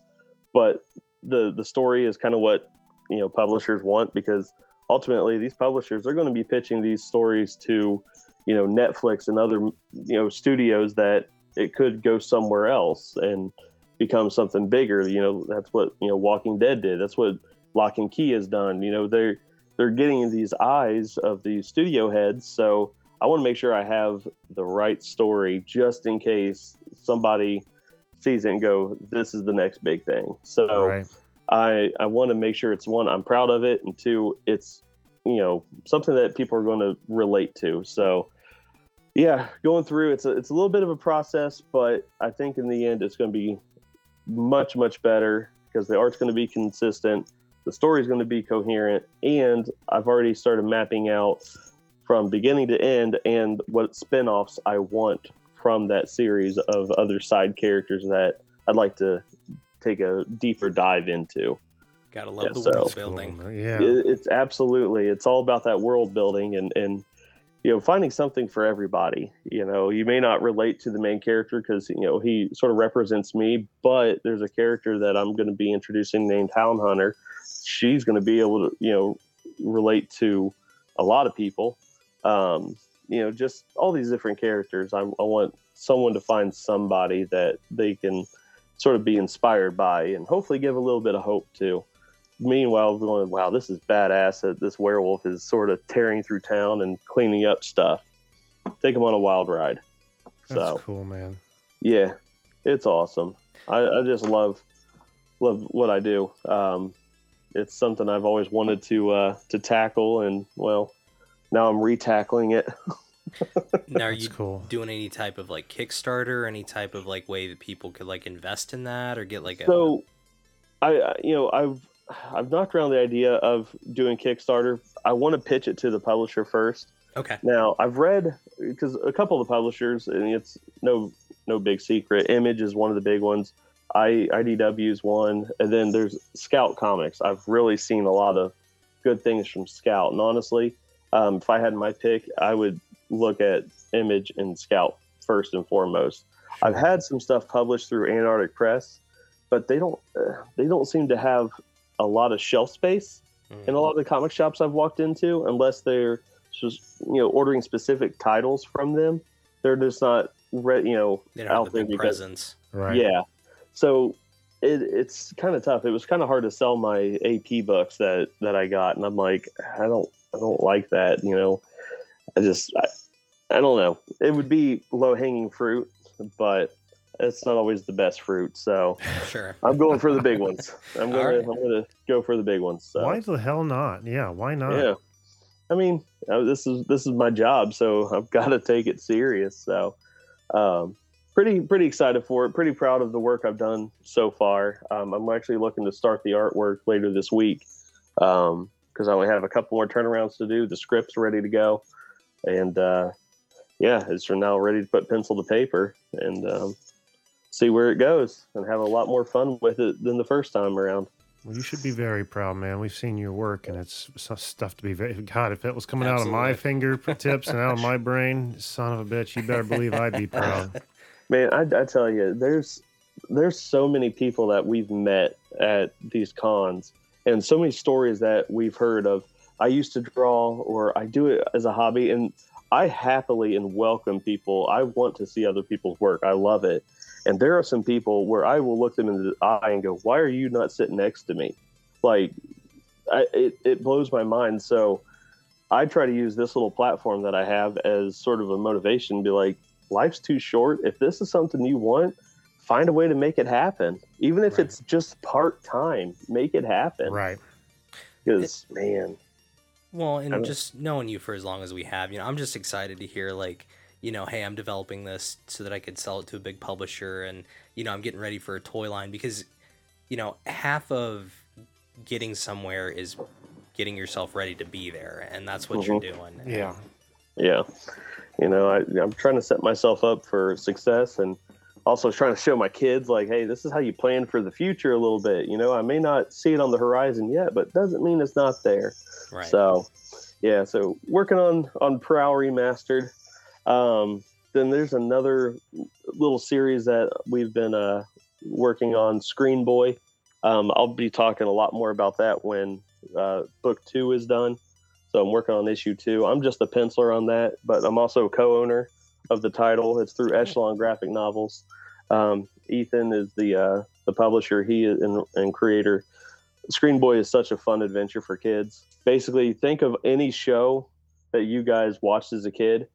[SPEAKER 4] but the the story is kind of what you know publishers want because ultimately these publishers are going to be pitching these stories to you know Netflix and other you know studios that it could go somewhere else and become something bigger. You know, that's what you know Walking Dead did. That's what Locke and Key has done. You know, they're they're getting these eyes of these studio heads. So I want to make sure I have the right story just in case somebody sees it and go, "This is the next big thing." So
[SPEAKER 2] right.
[SPEAKER 4] I I want to make sure it's one I'm proud of it, and two it's you know something that people are going to relate to. So yeah, going through it's a it's a little bit of a process, but I think in the end it's going to be much much better because the art's going to be consistent, the story's going to be coherent, and I've already started mapping out from beginning to end and what spin-offs I want from that series of other side characters that I'd like to take a deeper dive into.
[SPEAKER 3] Gotta love
[SPEAKER 4] Yeah,
[SPEAKER 3] the
[SPEAKER 4] so-
[SPEAKER 3] world building.
[SPEAKER 2] Uh, yeah.
[SPEAKER 4] It- It's absolutely it's all about that world building and and you know finding something for everybody. You know, you may not relate to the main character because you know he sort of represents me, but there's a character that I'm going to be introducing named Hound Hunter. She's going to be able to you know relate to a lot of people. Um, you know, just all these different characters. I, I want someone to find somebody that they can sort of be inspired by and hopefully give a little bit of hope to. Meanwhile, going, wow, this is badass that this werewolf is sort of tearing through town and cleaning up stuff. Take him on a wild ride.
[SPEAKER 2] That's
[SPEAKER 4] So,
[SPEAKER 2] cool, man.
[SPEAKER 4] yeah, it's awesome. I, I just love love what I do. Um, it's something I've always wanted to uh, to tackle, and well, now I'm retackling it.
[SPEAKER 3] Now, are you
[SPEAKER 2] cool.
[SPEAKER 3] doing any type of like Kickstarter, any type of like way that people could like invest in that or get like a
[SPEAKER 4] So, I I- you know I've I've knocked around the idea of doing Kickstarter. I want to pitch it to the publisher first.
[SPEAKER 3] okay,
[SPEAKER 4] Now I've read because a couple of the publishers, and it's no no big secret. Image is one of the big ones. I IDW is one, and then there's Scout Comics. I've really seen a lot of good things from Scout, and honestly, um, if I had my pick, I would look at Image and Scout first and foremost. I've had some stuff published through Antarctic Press, but they don't uh, they don't seem to have a lot of shelf space
[SPEAKER 3] Mm.
[SPEAKER 4] in a lot of the comic shops I've walked into, unless they're just you know ordering specific titles from them, they're just not re- you know
[SPEAKER 3] they don't have
[SPEAKER 4] out there because
[SPEAKER 3] presence.
[SPEAKER 2] Right.
[SPEAKER 4] yeah. So it, it's kind of tough. It was kind of hard to sell my AP books that that I got, and I'm like, I don't I don't like that. You know, I just I, I don't know. It would be low hanging fruit, but it's not always the best fruit. So
[SPEAKER 3] Sure.
[SPEAKER 4] I'm going for the big ones. I'm gonna I'm gonna go for the big ones. So.
[SPEAKER 2] Why the hell not? Yeah, why not?
[SPEAKER 4] Yeah, I mean, uh, this is this is my job, so I've got to take it serious. So, um, pretty pretty excited for it. Pretty proud of the work I've done so far. Um, I'm actually looking to start the artwork later this week because I only have a couple more turnarounds to do. The script's ready to go, and uh, yeah, it's now ready to put pencil to paper and um, see where it goes and have a lot more fun with it than the first time around.
[SPEAKER 2] Well, you should be very proud, man. We've seen your work, and it's stuff to be very. God, if it was coming out of my
[SPEAKER 3] Absolutely.
[SPEAKER 2] fingertips and out of my brain, son of a bitch, you better believe I'd be proud.
[SPEAKER 4] Man, I, I tell you, there's there's so many people that we've met at these cons, and so many stories that we've heard of. I used to draw, or I do it as a hobby, and I happily and welcome people. I want to see other people's work. I love it, and there are some people where I will look them in the eye and go, "Why are you not sitting next to me?" Like, I, it it blows my mind. So, I try to use this little platform that I have as sort of a motivation. Be like, life's too short. If this is something you want, find a way to make it happen. Even if
[SPEAKER 3] Right.
[SPEAKER 4] it's just part time, make it happen.
[SPEAKER 2] Right.
[SPEAKER 4] Because man,
[SPEAKER 3] Well,
[SPEAKER 4] I
[SPEAKER 3] and just knowing you for as long as we have, you know, I'm just excited to hear like, you know, hey, I'm developing this so that I could sell it to a big publisher, and you know, I'm getting ready for a toy line because, you know, half of getting somewhere is getting yourself ready to be there, and that's what you're mm-hmm. doing.
[SPEAKER 2] Yeah.
[SPEAKER 4] yeah, you know, I, I'm trying to set myself up for success and also trying to show my kids like, hey, this is how you plan for the future a little bit. You know, I may not see it on the horizon yet, but doesn't mean it's not there.
[SPEAKER 3] Right.
[SPEAKER 4] So, yeah, so working on on Prowl Remastered. Um, then there's another little series that we've been uh, working on, Screen Boy. Um, I'll be talking a lot more about that when uh, book two is done. So I'm working on issue two. I'm just a penciler on that, but I'm also a co-owner of the title. It's through Echelon Graphic Novels. Um, Ethan is the uh, the publisher. He is and, and creator. Screen Boy is such a fun adventure for kids. Basically, think of any show that you guys watched as a kid,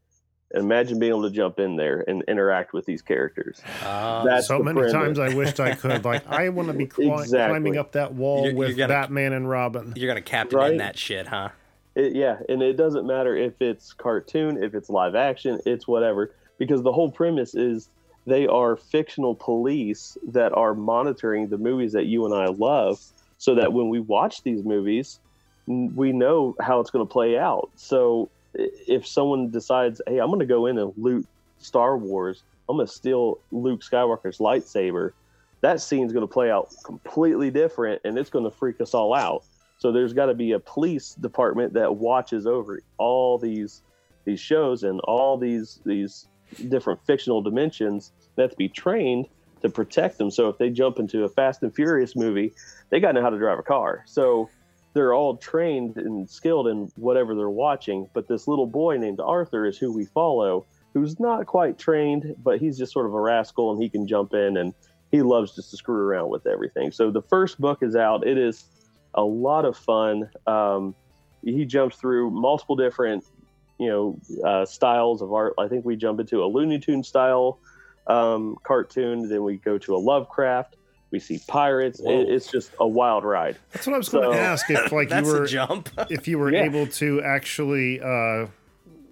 [SPEAKER 4] imagine being able to jump in there and interact with these characters.
[SPEAKER 3] Uh,
[SPEAKER 4] That's
[SPEAKER 2] so
[SPEAKER 4] the
[SPEAKER 2] many
[SPEAKER 4] premise.
[SPEAKER 2] times I wished I could. Like, I want to be cli-
[SPEAKER 4] Exactly.
[SPEAKER 2] climbing up that wall
[SPEAKER 3] You're- you're
[SPEAKER 2] with
[SPEAKER 3] gonna-
[SPEAKER 2] Batman and Robin.
[SPEAKER 3] you're gonna captain in
[SPEAKER 4] Right.
[SPEAKER 3] that shit, huh?
[SPEAKER 4] It, yeah, and it doesn't matter if it's cartoon, if it's live action, it's whatever, because the whole premise is they are fictional police that are monitoring the movies that you and I love, so that when we watch these movies, we know how it's going to play out. So if someone decides, hey, I'm going to go in and loot Star Wars, I'm going to steal Luke Skywalker's lightsaber, that scene's going to play out completely different, and it's going to freak us all out. So there's got to be a police department that watches over all these these shows and all these these different fictional dimensions that to be trained to protect them. So if they jump into a Fast and Furious movie, they got to know how to drive a car. So they're all trained and skilled in whatever they're watching. But this little boy named Arthur is who we follow, who's not quite trained, but he's just sort of a rascal and he can jump in and he loves just to screw around with everything. So the first book is out. It is a lot of fun. Um, he jumps through multiple different, you know, uh, styles of art. I think we jump into a Looney Tune style um, cartoon. Then we go to a Lovecraft. We see pirates. It, it's just a wild ride.
[SPEAKER 2] That's what I was going to ask. If like you were
[SPEAKER 3] jump.
[SPEAKER 2] if you were
[SPEAKER 4] Yeah.
[SPEAKER 2] able to actually uh,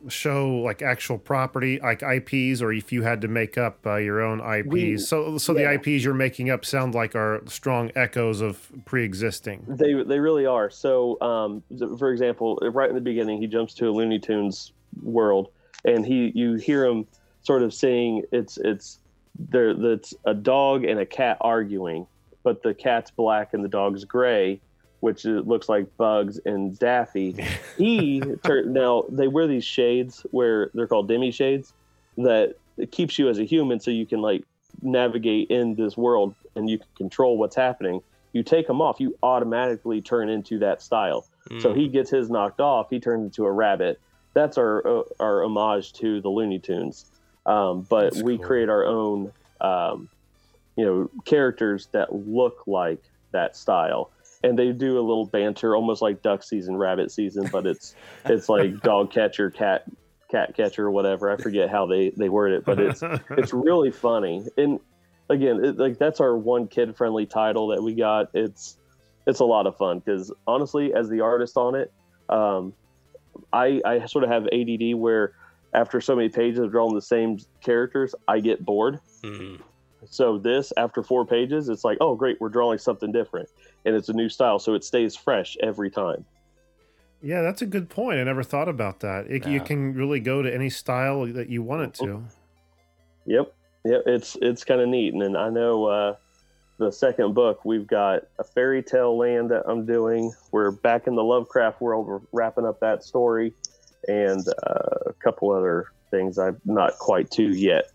[SPEAKER 2] show like actual property like IPs, or if you had to make up uh, your own IPs.
[SPEAKER 4] We-
[SPEAKER 2] so so
[SPEAKER 4] yeah.
[SPEAKER 2] the IPs you're making up sound like are strong echoes of pre-existing.
[SPEAKER 4] They they really are. So, um, for example, right in the beginning, he jumps to a Looney Tunes world, and he you hear him sort of saying it's it's there that's a dog and a cat arguing, but the cat's black and the dog's gray, which it looks like Bugs and Daffy. He tur- now they wear these shades where they're called demi shades that keeps you as a human, so you can like navigate in this world and you can control what's happening you take them off, you automatically turn into that style. So
[SPEAKER 3] Mm.
[SPEAKER 4] he gets his knocked off, he turns into a rabbit. That's our uh, our homage to the Looney Tunes. Um, but
[SPEAKER 2] That's
[SPEAKER 4] we
[SPEAKER 2] cool.
[SPEAKER 4] create our own, um, you know, characters that look like that style, and they do a little banter, almost like duck season, rabbit season, but it's it's like dog catcher, cat cat catcher, whatever. I forget how they they word it, but it's it's really funny and again it, like that's our one kid friendly title that we got it's it's a lot of fun because honestly as the artist on it um, i i sort of have add where after so many pages of drawing the same characters i get bored
[SPEAKER 3] Mhm.
[SPEAKER 4] So this after four pages it's like oh great we're drawing something different and it's a new style so it stays fresh every time
[SPEAKER 2] Yeah, that's a good point. I never thought about that. It, You can really go to any style that you want it to.
[SPEAKER 4] Yep, yep. It's it's kind of neat, and then I know uh, the second book we've got a fairy tale land that I'm doing. We're back in the Lovecraft world. We're wrapping up that story, and uh, a couple other things I'm not quite to yet.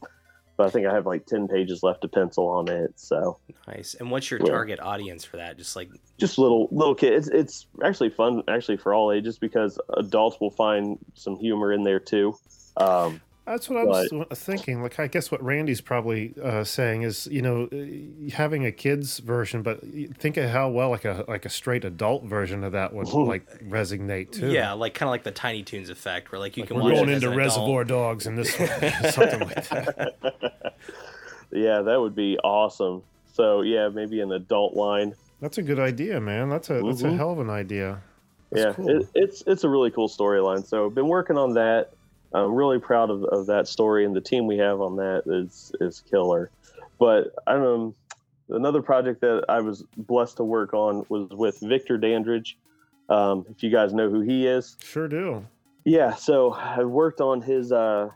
[SPEAKER 4] But I think I have like ten pages left to pencil on it. So
[SPEAKER 3] Nice. And what's your
[SPEAKER 4] Yeah.
[SPEAKER 3] target audience for that? Just like
[SPEAKER 4] just little little kids. It's, it's actually fun actually for all ages because adults will find some humor in there too. Um,
[SPEAKER 2] That's what I was thinking. Like, I guess what Randy's probably uh, saying is, you know, uh, having a kids version, but think of how well like a like a straight adult version of that would like resonate too.
[SPEAKER 3] yeah, like kind of like the Tiny Toons effect, where like you can
[SPEAKER 2] we're
[SPEAKER 3] watch
[SPEAKER 2] going
[SPEAKER 3] it
[SPEAKER 2] into
[SPEAKER 3] an adult.
[SPEAKER 2] Reservoir Dogs and this one, something like that.
[SPEAKER 4] yeah, that would be awesome. So yeah, maybe an adult line.
[SPEAKER 2] That's a good idea, man. That's a that's a
[SPEAKER 4] Mhm.
[SPEAKER 2] hell of an idea. That's
[SPEAKER 4] yeah,
[SPEAKER 2] cool.
[SPEAKER 4] it, it's it's a really cool storyline. So I've been working on that. I'm really proud of, of that story and the team we have on that is is killer. But I um, another project that I was blessed to work on was with Victor Dandridge. Um, if you guys know who he is,
[SPEAKER 2] Sure do.
[SPEAKER 4] yeah. So I worked on his uh,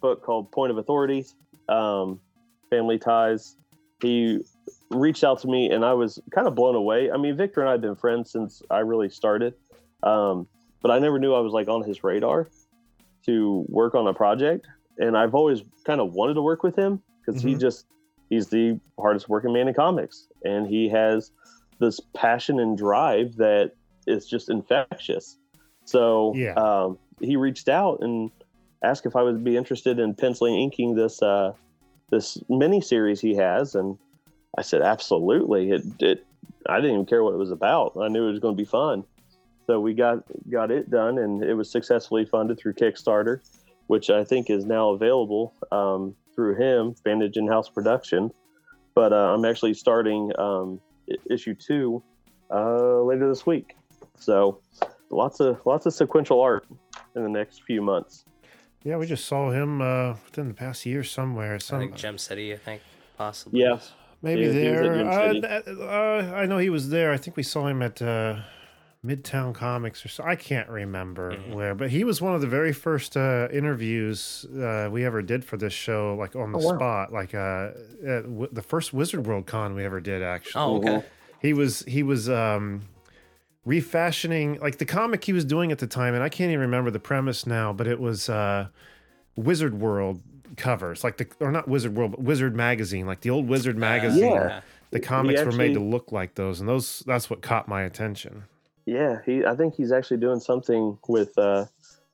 [SPEAKER 4] book called Point of Authority, um, Family Ties. He reached out to me and I was kind of blown away. I mean, Victor and I have been friends since I really started, um, but I never knew I was like on his radar to work on a project. And I've always kind of wanted to work with him because he
[SPEAKER 2] Mhm.
[SPEAKER 4] just he's the hardest working man in comics, and he has this passion and drive that is just infectious. So
[SPEAKER 2] Yeah.
[SPEAKER 4] um, he reached out and asked if I would be interested in penciling inking this uh, this mini series he has, and I said absolutely. It, it I didn't even care what it was about. I knew it was going to be fun. So we got got it done, and it was successfully funded through Kickstarter. which I think is now available um, through him, Vantage Inhouse Production. But uh, I'm actually starting um, issue two uh, later this week. So lots of lots of sequential art in the next few months.
[SPEAKER 2] Yeah, we just saw him uh, within the past year somewhere.
[SPEAKER 3] I think Gem City, I think, possibly.
[SPEAKER 4] Yeah.
[SPEAKER 2] maybe
[SPEAKER 4] Yeah, he was at
[SPEAKER 2] there. Uh, uh, I know he was there. I think we saw him at uh, Midtown Comics or so. I can't remember
[SPEAKER 3] Mhm.
[SPEAKER 2] where, but he was one of the very first uh, interviews uh, we ever did for this show, like on the
[SPEAKER 4] Oh, wow.
[SPEAKER 2] spot, like uh, at w- the first Wizard World Con we ever did. Actually,
[SPEAKER 3] Oh, okay.
[SPEAKER 2] he was he was um refashioning like the comic he was doing at the time and i can't even remember the premise now but it was uh wizard world covers like the or not wizard world but wizard magazine like the old wizard magazine
[SPEAKER 4] Yeah.
[SPEAKER 2] the comics were made to look like those and those that's what caught my attention
[SPEAKER 4] Yeah, he. I think he's actually doing something with uh,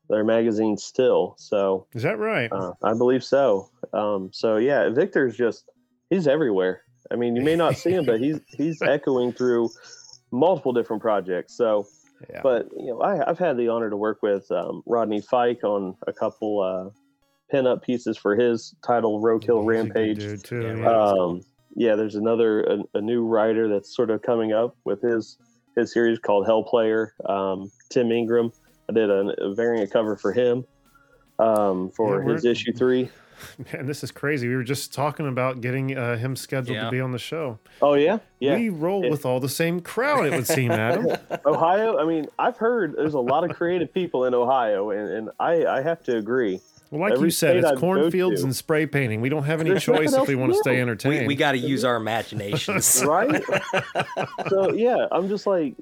[SPEAKER 4] their magazine still. So
[SPEAKER 2] is that right
[SPEAKER 4] uh, I believe so. Um, so yeah, Victor's just he's everywhere. I mean, you may not see him, but he's he's echoing through multiple different projects. So,
[SPEAKER 2] yeah
[SPEAKER 4] but you know, I, I've had the honor to work with um, Rodney Fike on a couple uh, pin-up pieces for his title Roadkill
[SPEAKER 2] He's a good
[SPEAKER 4] Rampage.
[SPEAKER 2] too,
[SPEAKER 3] Yeah,
[SPEAKER 2] yeah.
[SPEAKER 4] Um, yeah, there's another a, a new writer that's sort of coming up with his his series called Hell Player. Um, Tim Ingram. I did a, a variant cover for him um, for
[SPEAKER 2] Yeah,
[SPEAKER 4] his issue three.
[SPEAKER 2] man this is crazy we were just talking about getting uh, him scheduled
[SPEAKER 3] Yeah.
[SPEAKER 2] to be on the show
[SPEAKER 4] Oh yeah, yeah.
[SPEAKER 2] we roll
[SPEAKER 4] If-
[SPEAKER 2] with all the same crowd it would seem adam
[SPEAKER 4] Ohio. I mean, I've heard there's a lot of creative people in Ohio, and, and I I have to agree.
[SPEAKER 2] Well like
[SPEAKER 4] Every
[SPEAKER 2] you said it's
[SPEAKER 4] I'd
[SPEAKER 2] cornfields and spray painting we don't have any
[SPEAKER 4] There's
[SPEAKER 2] choice if we want to stay entertained
[SPEAKER 3] we got to use our imaginations.
[SPEAKER 4] right? so yeah, I'm just like,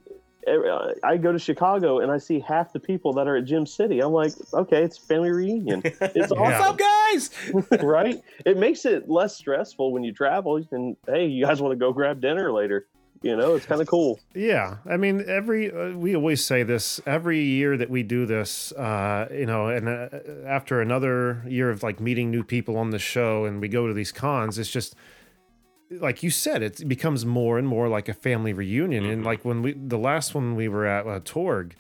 [SPEAKER 4] uh, I go to Chicago and I see half the people that are at Gem City. I'm like, okay, it's family reunion. It's
[SPEAKER 2] Yeah.
[SPEAKER 3] What's up, guys?
[SPEAKER 4] right? It makes it less stressful when you travel. And hey, you guys want to go grab dinner later? You know, it's kind of cool.
[SPEAKER 2] Yeah, I mean, every uh, we always say this every year that we do this, uh, you know, and uh, after another year of like meeting new people on the show, and we go to these cons, it's just like you said, it becomes more and more like a family reunion. And like when we the last one we were at uh, Torg.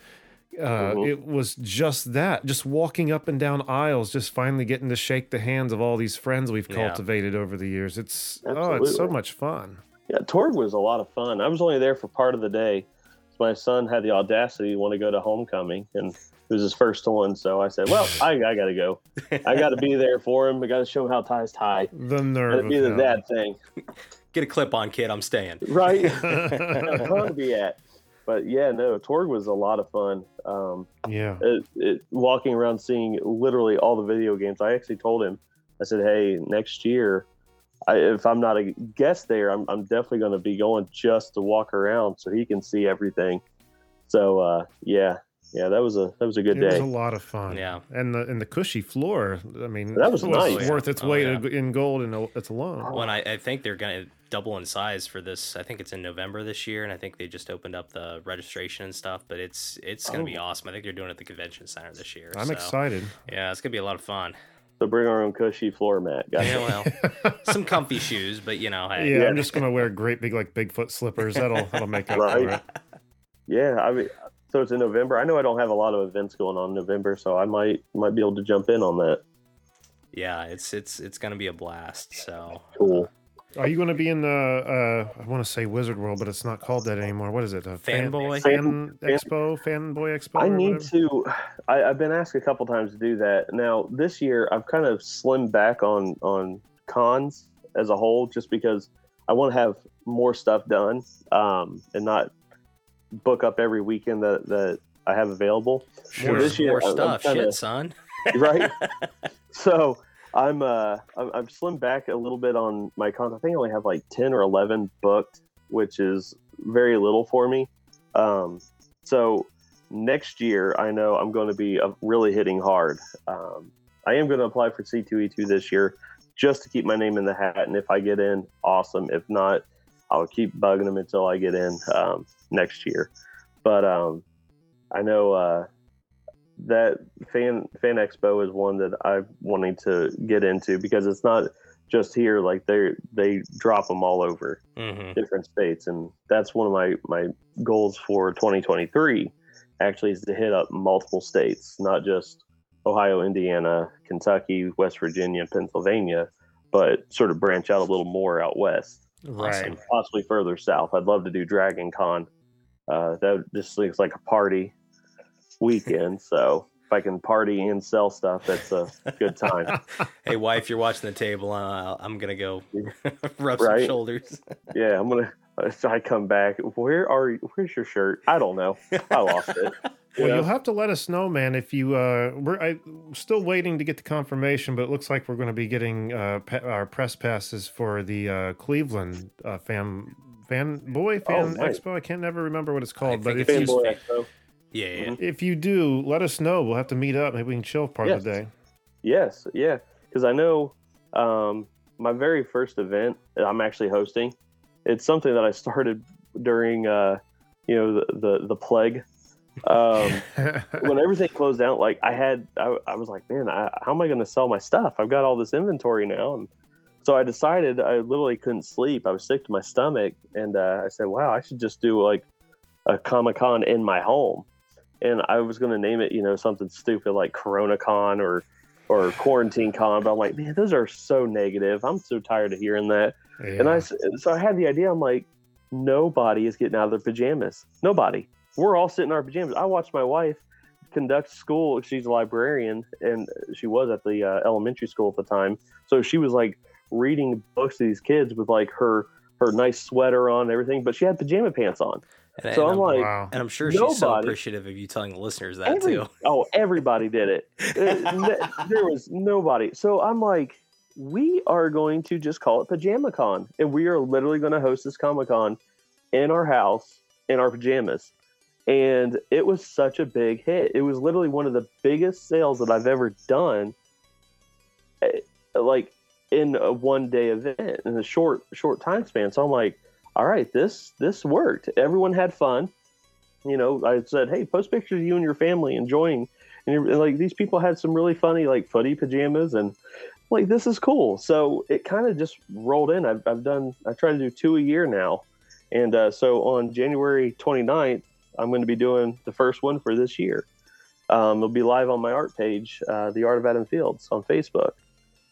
[SPEAKER 2] Uh,
[SPEAKER 4] Mhm.
[SPEAKER 2] It was just that, just walking up and down aisles, just finally getting to shake the hands of all these friends we've
[SPEAKER 3] Yeah.
[SPEAKER 2] cultivated over the years. It's oh, it's so much fun.
[SPEAKER 4] Yeah, Torg was a lot of fun. I was only there for part of the day. My son had the audacity to want to go to homecoming, and it was his first one. So I said, "Well, I, I got to go. I got to be there for him. I got to show him how ties tie.
[SPEAKER 2] The nerve
[SPEAKER 4] That'd be the
[SPEAKER 2] him.
[SPEAKER 4] dad thing,
[SPEAKER 3] Get a clip on, kid. I'm staying.
[SPEAKER 4] right? That's fun to be at. But yeah, no, Torg was a lot of fun. Um,
[SPEAKER 2] yeah.
[SPEAKER 4] it, it, walking around seeing literally all the video games. I actually told him, I said, "Hey, next year, I, if I'm not a guest there, I'm, I'm definitely going to be going just to walk around so he can see everything." So uh, yeah, yeah, that was a that was a good
[SPEAKER 2] it was
[SPEAKER 4] day.
[SPEAKER 2] a lot of fun.
[SPEAKER 3] Yeah.
[SPEAKER 2] and the and the cushy floor. I mean,
[SPEAKER 4] That was nice.
[SPEAKER 2] worth its
[SPEAKER 3] Oh,
[SPEAKER 2] weight
[SPEAKER 3] yeah.
[SPEAKER 2] in gold and it's alone.
[SPEAKER 3] When I, I think they're gonna double in size for this. I think it's in November this year, and I think they just opened up the registration and stuff. But it's it's gonna be
[SPEAKER 4] Oh.
[SPEAKER 3] awesome. I think they're doing it at the convention center this year.
[SPEAKER 2] I'm
[SPEAKER 3] so,
[SPEAKER 2] excited.
[SPEAKER 3] Yeah, it's gonna be a lot of fun.
[SPEAKER 4] So bring our own cushy floor mat, guys.
[SPEAKER 3] Yeah, well, some comfy shoes, but you know, hey,
[SPEAKER 2] Yeah,
[SPEAKER 4] Yeah.
[SPEAKER 2] I'm just gonna wear great big like Bigfoot slippers. That'll that'll make up for it.
[SPEAKER 4] Yeah, I mean, so it's in November. I know I don't have a lot of events going on in November, so I might might be able to jump in on that.
[SPEAKER 3] yeah, it's it's it's gonna be a blast. So
[SPEAKER 4] Cool.
[SPEAKER 2] Are you gonna be in the? Uh, I want to say Wizard World, but it's not called that anymore. What is it? A fan,
[SPEAKER 3] Fanboy?
[SPEAKER 2] fan,
[SPEAKER 4] Fan-
[SPEAKER 2] expo, fanboy expo.
[SPEAKER 4] I need
[SPEAKER 2] whatever?
[SPEAKER 4] to. I, I've been asked a couple times to do that. Now this year, I've kind of slimmed back on on cons as a whole, just because I want to have more stuff done um, and not book up every weekend that that I have available.
[SPEAKER 2] Sure.
[SPEAKER 3] more,
[SPEAKER 4] this year,
[SPEAKER 3] more
[SPEAKER 4] I'm- I'm
[SPEAKER 3] stuff,
[SPEAKER 4] kinda-
[SPEAKER 3] shit, son.
[SPEAKER 4] right? so I'm uh I'm, I'm slimmed back a little bit on my cons. I think I only have like ten or eleven booked, which is very little for me. Um, so next year, I know I'm going to be uh, really hitting hard. Um, I am going to apply for C2E2 this year just to keep my name in the hat, and if I get in, awesome. If not, I'll keep bugging them until I get in um, next year. But um, I know uh, that fan fan expo is one that I'm wanting to get into because it's not just here. Like they they drop them all over
[SPEAKER 3] hmm
[SPEAKER 4] different states, and that's one of my my goals for 2023. Actually, is to hit up multiple states, not just Ohio, Indiana, Kentucky, West Virginia, Pennsylvania, but sort of branch out a little more out west
[SPEAKER 2] Right.
[SPEAKER 4] and possibly further south. I'd love to do Dragon Con. Uh, that just looks like a party weekend. so if I can party and sell stuff, that's a good time.
[SPEAKER 3] hey, wife, you're watching the table. Uh, I'm gonna go rub some shoulders.
[SPEAKER 4] yeah, I'm gonna. If I come back, where are you? Where's your shirt? I don't know. I lost it.
[SPEAKER 2] Well,
[SPEAKER 4] know?
[SPEAKER 2] you'll have to let us know, man. If you, uh, we're I, still waiting to get the confirmation, but it looks like we're going to be getting uh, pa- our press passes for the uh, Cleveland uh, fan fan boy fan
[SPEAKER 4] nice.
[SPEAKER 2] expo. I can't never remember what it's called, but
[SPEAKER 3] think
[SPEAKER 2] if
[SPEAKER 3] it's
[SPEAKER 2] you,
[SPEAKER 4] Fanboy Expo.
[SPEAKER 3] Yeah, yeah.
[SPEAKER 4] Mhm.
[SPEAKER 2] if you do, let us know. We'll have to meet up. Maybe we can chill part of the day.
[SPEAKER 4] Yes, yeah, because I know um, my very first event that I'm actually hosting. It's something that I started during, uh, you know, the the, the plague. Um, when everything closed down, like I had, I, I was like, man, I, how am I going to sell my stuff? I've got all this inventory now, and so I decided I literally couldn't sleep. I was sick to my stomach, and uh, I said, wow, I should just do like a Comic Con in my home, and I was going to name it, you know, something stupid like Corona Con or or Quarantine Con, but I'm like, man, those are so negative. I'm so tired of hearing that. And I,
[SPEAKER 2] Yeah.
[SPEAKER 4] so I had the idea. I'm like, nobody is getting out of their pajamas. Nobody. We're all sitting in our pajamas. I watched my wife conduct school. She's a librarian, and she was at the uh, elementary school at the time. So she was like reading books to these kids with like her her nice sweater on and everything, but she had pajama pants on.
[SPEAKER 3] And,
[SPEAKER 4] So
[SPEAKER 3] and
[SPEAKER 4] I'm like,
[SPEAKER 2] wow.
[SPEAKER 3] and I'm sure she's so appreciative of you telling the listeners that
[SPEAKER 4] Every-
[SPEAKER 3] too.
[SPEAKER 4] Oh, everybody did it. Uh, there was nobody. So I'm like, we are going to just call it Pajama Con. And we are literally going to host this Comic Con in our house in our pajamas. And it was such a big hit. It was literally one of the biggest sales that I've ever done. eh, Like in a one day event in a short short time span. So I'm like, all right, this this worked. Everyone had fun you know, I said, "Hey, post pictures of you and your family enjoying." And, you're- and, like these people had some really funny like footy pajamas, and like this is cool. So it kind of just rolled in. I've, I've done. I try to do two a year now, and uh, so on January 29th, I'm going to be doing the first one for this year. Um, it'll be live on my art page, uh, the Art of Adam Fields, on Facebook.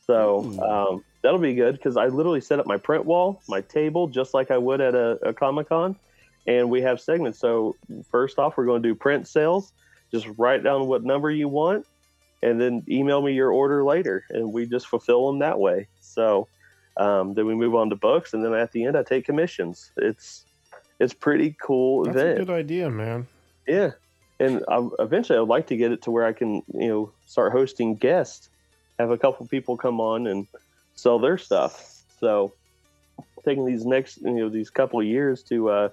[SPEAKER 4] So
[SPEAKER 3] Ooh.
[SPEAKER 4] um, that'll be good because I literally set up my print wall, my table, just like I would at a, a Comic Con and we have segments. So first off, we're going to do print sales. Just write down what number you want, and then email me your order later, and we just fulfill them that way. So um, then we move on to books, and then at the end, I take commissions. It's it's pretty cool
[SPEAKER 2] That's a
[SPEAKER 4] event.
[SPEAKER 2] good idea, man.
[SPEAKER 4] Yeah, and I, eventually, I'd like to get it to where I can, you know, start hosting guests, have a couple people come on and sell their stuff. So, taking these next, you know, these couple of years to uh,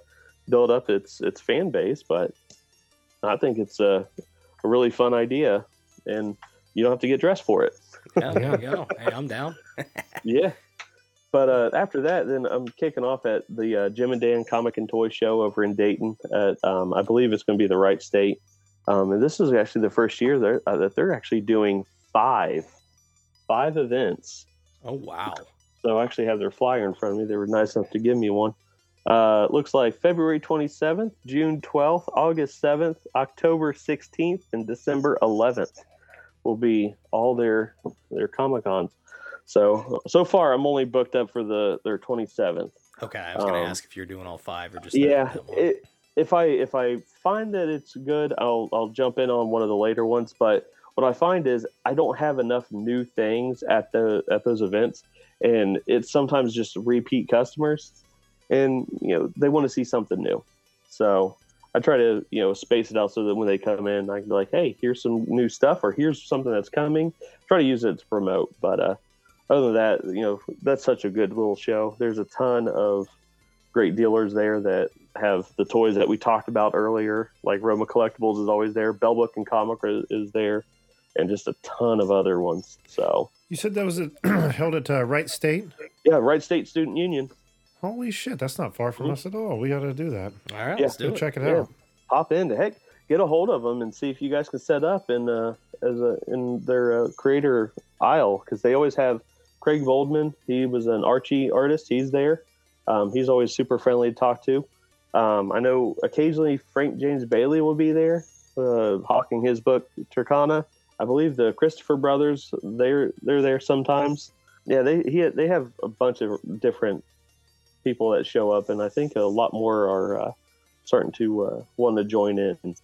[SPEAKER 4] build up its its fan base, but I think it's a, a really fun idea, and you don't have to get dressed for it.
[SPEAKER 3] Yeah, you go. Hey, I'm down.
[SPEAKER 4] Yeah. But uh, after that, then I'm kicking off at the uh, Jim and Dan Comic and Toy Show over in Dayton. At, um, I believe it's going to be the Wright State. Um, and this is actually the first year they're, uh, that they're actually doing five, five events.
[SPEAKER 3] Oh wow.
[SPEAKER 4] So I actually have their flyer in front of me. They were nice enough to give me one. Uh, it looks like February 27th, June 12th, August 7th, October 16th, and December 11th will be all their their Comic Cons. So so far, I'm only booked up for the their 27th.
[SPEAKER 3] Okay, I was gonna
[SPEAKER 4] Um,
[SPEAKER 3] ask if you're doing all five or just
[SPEAKER 4] Yeah,
[SPEAKER 3] that one.
[SPEAKER 4] it, if I if I find that it's good, I'll I'll jump in on one of the later ones. But what I find is I don't have enough new things at the at those events, and it's sometimes just repeat customers, and you know they want to see something new. So I try to you know space it out so that when they come in, I can be like, hey, here's some new stuff, or here's something that's coming. Try to use it to promote, but uh, other than that, you know, that's such a good little show. There's a ton of great dealers there that have the toys that we talked about earlier. Like Roma Collectibles is always there. Bell Book and Comic is, is there, and just a ton of other ones. So
[SPEAKER 2] You said that was at, held at uh, Wright State.
[SPEAKER 4] yeah, Wright State Student Union.
[SPEAKER 2] Holy shit, that's not far from us at all. We got to do that.
[SPEAKER 3] all right,
[SPEAKER 4] yeah,
[SPEAKER 3] let's do
[SPEAKER 2] Go
[SPEAKER 3] it.
[SPEAKER 2] check it
[SPEAKER 4] Yeah.
[SPEAKER 2] out.
[SPEAKER 4] Hop in, to heck, get a hold of them and see if you guys can set up in uh, as a in their uh, creator aisle because they always have Craig Boldman. He was an Archie artist. He's there. Um, he's always super friendly to talk to. Um, I know occasionally Frank James Bailey will be there, uh, hawking his book Turkana, I believe the Christopher brothers they're they're there sometimes. Yeah, they he, they have a bunch of different people that show up, and I think a lot more are uh, starting to uh, want to join in.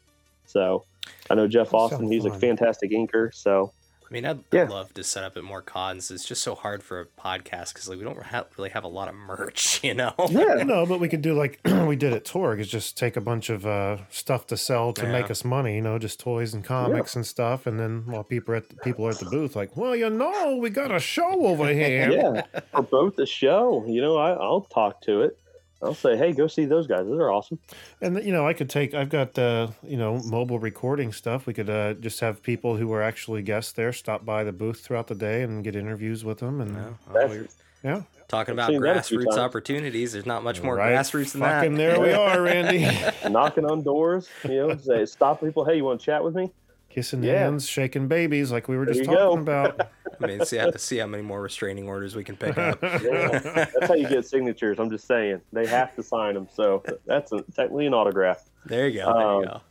[SPEAKER 4] So I know Jeff Austin; he's a fantastic inker. So
[SPEAKER 3] I mean, I'd,
[SPEAKER 4] Yeah.
[SPEAKER 3] I'd love to set up at more cons. It's just so hard for a podcast because like we don't ha- really have a lot of merch, you know.
[SPEAKER 4] yeah,
[SPEAKER 2] No, but we could do like we did at Torg, is just take a bunch of uh, stuff to sell to
[SPEAKER 3] Yeah.
[SPEAKER 2] make us money, you know, just toys and comics and stuff, and then while people are at the, people are at the booth, like, well, you know, we got a show over here.
[SPEAKER 4] yeah, for both the show, you know, I, I'll talk to it. I'll say, hey, go see those guys. Those are awesome.
[SPEAKER 2] And you know, I could take. I've got uh, you know mobile recording stuff. We could uh, just have people who are actually guests there stop by the booth throughout the day and get interviews with them. And
[SPEAKER 3] Yeah, well, we're
[SPEAKER 2] yeah,
[SPEAKER 3] talking about
[SPEAKER 4] seen that
[SPEAKER 3] grassroots opportunities. There's not much more
[SPEAKER 2] right.
[SPEAKER 3] grassroots than
[SPEAKER 2] Fucking
[SPEAKER 3] that.
[SPEAKER 2] there we are, Randy.
[SPEAKER 4] knocking on doors, you know, say stop people. Hey, you want to chat with me?
[SPEAKER 2] Kissing
[SPEAKER 4] Yeah.
[SPEAKER 2] hands, shaking babies, like we were
[SPEAKER 4] There
[SPEAKER 2] just
[SPEAKER 4] you go.
[SPEAKER 2] talking about.
[SPEAKER 3] I mean, see how, see how many more restraining orders we can pick up.
[SPEAKER 4] Yeah, that's how you get signatures. I'm just saying they have to sign them. So that's a, technically an autograph.
[SPEAKER 3] There you go. There
[SPEAKER 4] Um,
[SPEAKER 3] you go.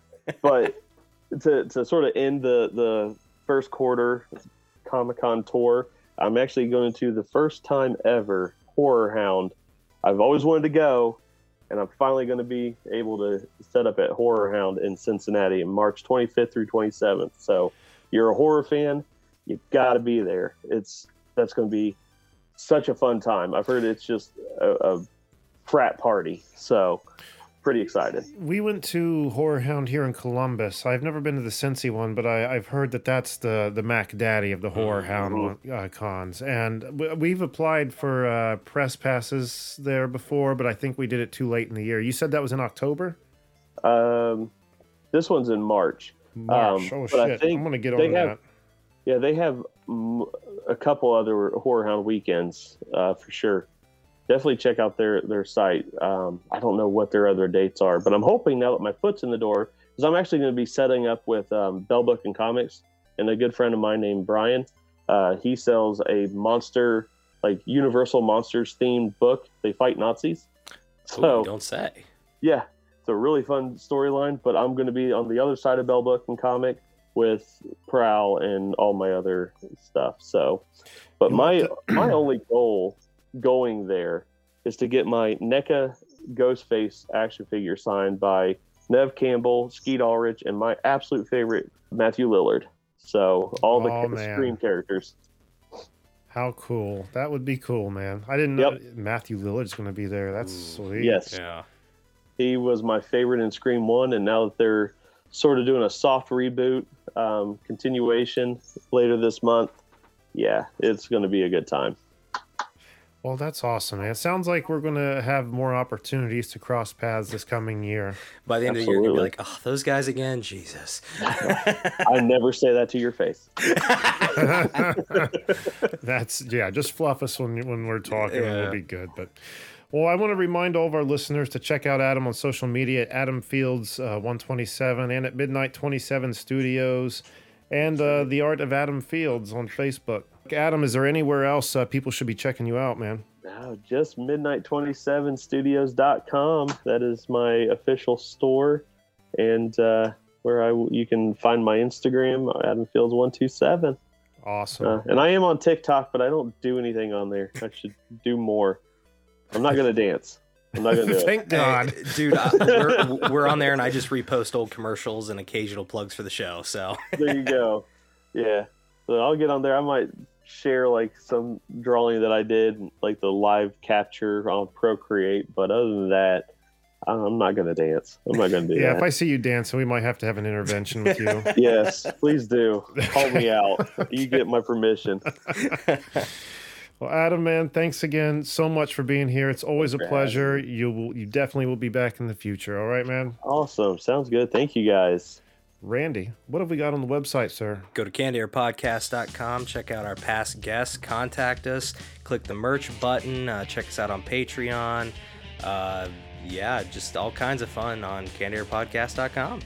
[SPEAKER 4] But to, to sort of end the the first quarter Comic Con tour, I'm actually going to the first time ever Horror Hound. I've always wanted to go, and I'm finally going to be able to set up at Horror Hound in Cincinnati in March 25th through 27th. So you're a horror fan, you got to be there. It's that's going to be such a fun time. I've heard it's just a, a frat party, so pretty excited.
[SPEAKER 2] We went to Horror Hound here in Columbus. I've never been to the Cincy one, but I, I've heard that that's the the Mac Daddy of the Horror Hound one, uh, cons. And we've applied for uh, press passes there before, but I think we did it too late in the year. You said that was in October,
[SPEAKER 4] Um, this one's in March.
[SPEAKER 2] March.
[SPEAKER 4] Um,
[SPEAKER 2] oh
[SPEAKER 4] but I
[SPEAKER 2] shit!
[SPEAKER 4] think
[SPEAKER 2] I'm gonna get
[SPEAKER 4] they
[SPEAKER 2] on
[SPEAKER 4] have-
[SPEAKER 2] that.
[SPEAKER 4] Yeah, they have a couple other Horror Hound weekends uh, for sure. Definitely check out their their site. Um, I don't know what their other dates are, but I'm hoping now that my foot's in the door, because I'm actually going to be setting up with um, Bell Book and Comics and a good friend of mine named Brian. Uh, he sells a monster, like Universal Monsters themed book. They fight Nazis. So
[SPEAKER 3] Ooh, don't say.
[SPEAKER 4] yeah, it's a really fun storyline. But I'm going to be on the other side of Bell Book and Comic with Prowl and all my other stuff. So, but my my only goal going there is to get my NECA Ghostface action figure signed by Neve Campbell, Skeet Ulrich, and my absolute favorite Matthew Lillard. So all the
[SPEAKER 2] Oh.
[SPEAKER 4] Scream characters.
[SPEAKER 2] How cool! That would be cool, man. I didn't know
[SPEAKER 4] Yep.
[SPEAKER 2] Matthew Lillard's gonna be there. That's
[SPEAKER 3] Ooh,
[SPEAKER 2] sweet.
[SPEAKER 4] Yes,
[SPEAKER 3] Yeah.
[SPEAKER 4] he was my favorite in Scream One, and now that they're sort of doing a soft reboot, um, continuation later this month, yeah, it's going to be a good time.
[SPEAKER 2] Well, that's awesome, man. It sounds like we're gonna have more opportunities to cross paths this coming year.
[SPEAKER 3] By the end of the year, you'll be like, oh, those guys again, Jesus.
[SPEAKER 4] I never say that to your face.
[SPEAKER 2] That's yeah. Just fluff us when when we're talking, and
[SPEAKER 3] Yeah.
[SPEAKER 2] we'll be good. But well, I want to remind all of our listeners to check out Adam on social media at Adam Fields uh, 127 and at Midnight 27 Studios, and uh, the Art of Adam Fields on Facebook. Adam, is there anywhere else uh, people should be checking you out, man?
[SPEAKER 4] Now, just midnight27studios.com. That is my official store, and uh, where I you can find my Instagram, AdamFields127.
[SPEAKER 2] Awesome.
[SPEAKER 4] Uh, and I am on TikTok, but I don't do anything on there. I should do more. I'm not gonna dance. I'm not gonna do it.
[SPEAKER 2] Thank God.
[SPEAKER 3] Hey, dude, I, we're, we're on there, and I just repost old commercials and occasional plugs for the show. So
[SPEAKER 4] there you go. Yeah. So I'll get on there. I might share like some drawing that I did, like the live capture on Procreate. But other than that, I'm not gonna dance. I'm not gonna do
[SPEAKER 2] Yeah, if. I see you dancing, we might have to have an intervention with you.
[SPEAKER 4] yes, please do. Call me out. You get my permission.
[SPEAKER 2] Well, Adam, man, thanks again so much for being here. It's always a pleasure. You will, you definitely will be back in the future. All right, man.
[SPEAKER 4] Awesome. Sounds good. Thank you guys.
[SPEAKER 2] Randy, what have we got on the website, sir?
[SPEAKER 3] go to cannedairpodcast.com, check out our past guests, contact us, click the merch button, uh, check us out on Patreon. Uh, yeah, just all kinds of fun on cannedairpodcast.com.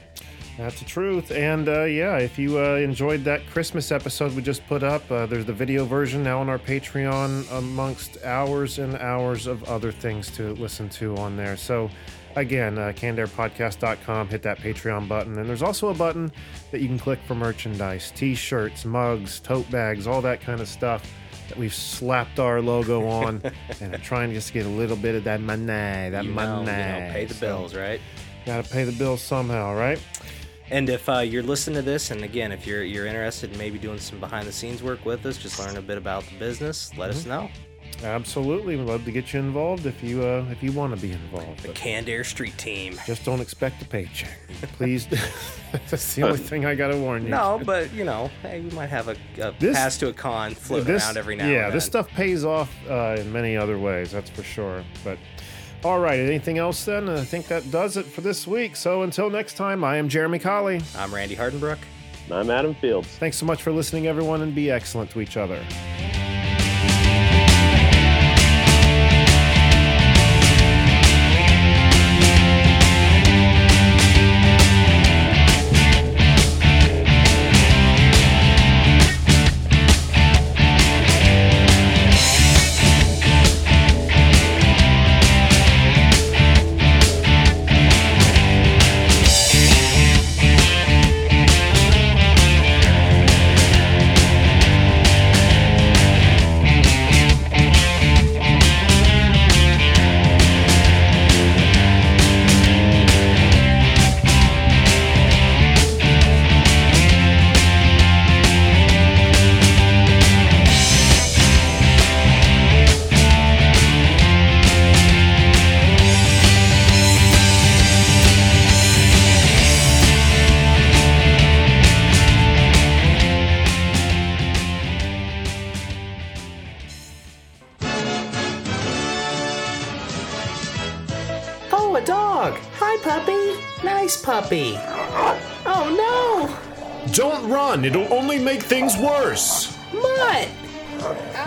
[SPEAKER 2] That's the truth. And uh, yeah, if you uh, enjoyed that Christmas episode we just put up, uh, there's the video version now on our Patreon, amongst hours and hours of other things to listen to on there. So again, uh, cannedairpodcast.com, hit that Patreon button. And there's also a button that you can click for merchandise t shirts, mugs, tote bags, all that kind of stuff that we've slapped our logo on. and I'm trying to just get a little bit of that money, that
[SPEAKER 3] You know,
[SPEAKER 2] money.
[SPEAKER 3] you know, pay the
[SPEAKER 2] So,
[SPEAKER 3] bills, right?
[SPEAKER 2] Gotta pay the bills somehow, right?
[SPEAKER 3] And if uh, you're listening to this, and again, if you're you're interested in maybe doing some behind the scenes work with us, just learn a bit about the business, let
[SPEAKER 2] Mm-hmm.
[SPEAKER 3] us know.
[SPEAKER 2] Absolutely. We'd love to get you involved if you uh, if you want to be involved.
[SPEAKER 3] The
[SPEAKER 2] But
[SPEAKER 3] Canned Air Street Team.
[SPEAKER 2] just don't expect a paycheck. Please. That's the only thing I gotta warn you.
[SPEAKER 3] No, but you know, hey, we might have a, a
[SPEAKER 2] This-
[SPEAKER 3] pass to a con floating
[SPEAKER 2] This-
[SPEAKER 3] around every now
[SPEAKER 2] yeah,
[SPEAKER 3] and then.
[SPEAKER 2] this stuff pays off uh, in many other ways, that's for sure. But all right, anything else then? I think that does it for this week. So until next time, I am Jeremy Colley.
[SPEAKER 3] I'm Randy Hardenbrook.
[SPEAKER 4] I'm Adam Fields.
[SPEAKER 2] Thanks so much for listening, everyone, and be excellent to each other.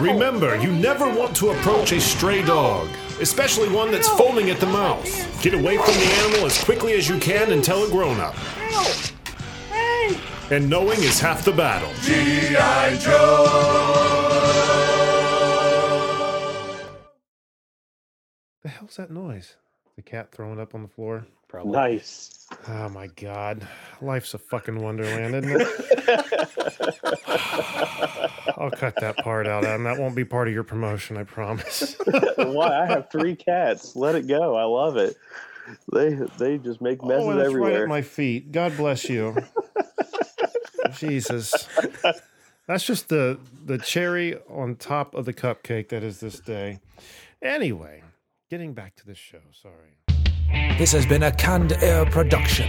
[SPEAKER 2] Remember, you never want to approach a stray dog, especially one that's foaming at the mouth. Get away from the animal as quickly as you can and tell a grown up.
[SPEAKER 7] Hey.
[SPEAKER 2] And knowing is half the battle. The hell's that noise? The cat throwing up on the floor?
[SPEAKER 3] Probably.
[SPEAKER 4] Nice.
[SPEAKER 2] Oh my god. Life's a fucking wonderland, isn't it? I'll cut that part out, and that won't be part of your promotion, I promise.
[SPEAKER 4] Why? I have three cats. Let it go. I love it. They they just make messes
[SPEAKER 2] oh, and it's right
[SPEAKER 4] everywhere.
[SPEAKER 2] at my feet. God bless you. Jesus. That's just the the cherry on top of the cupcake that is this day. Anyway, getting back to this show, sorry.
[SPEAKER 8] This has been a Canned Air production.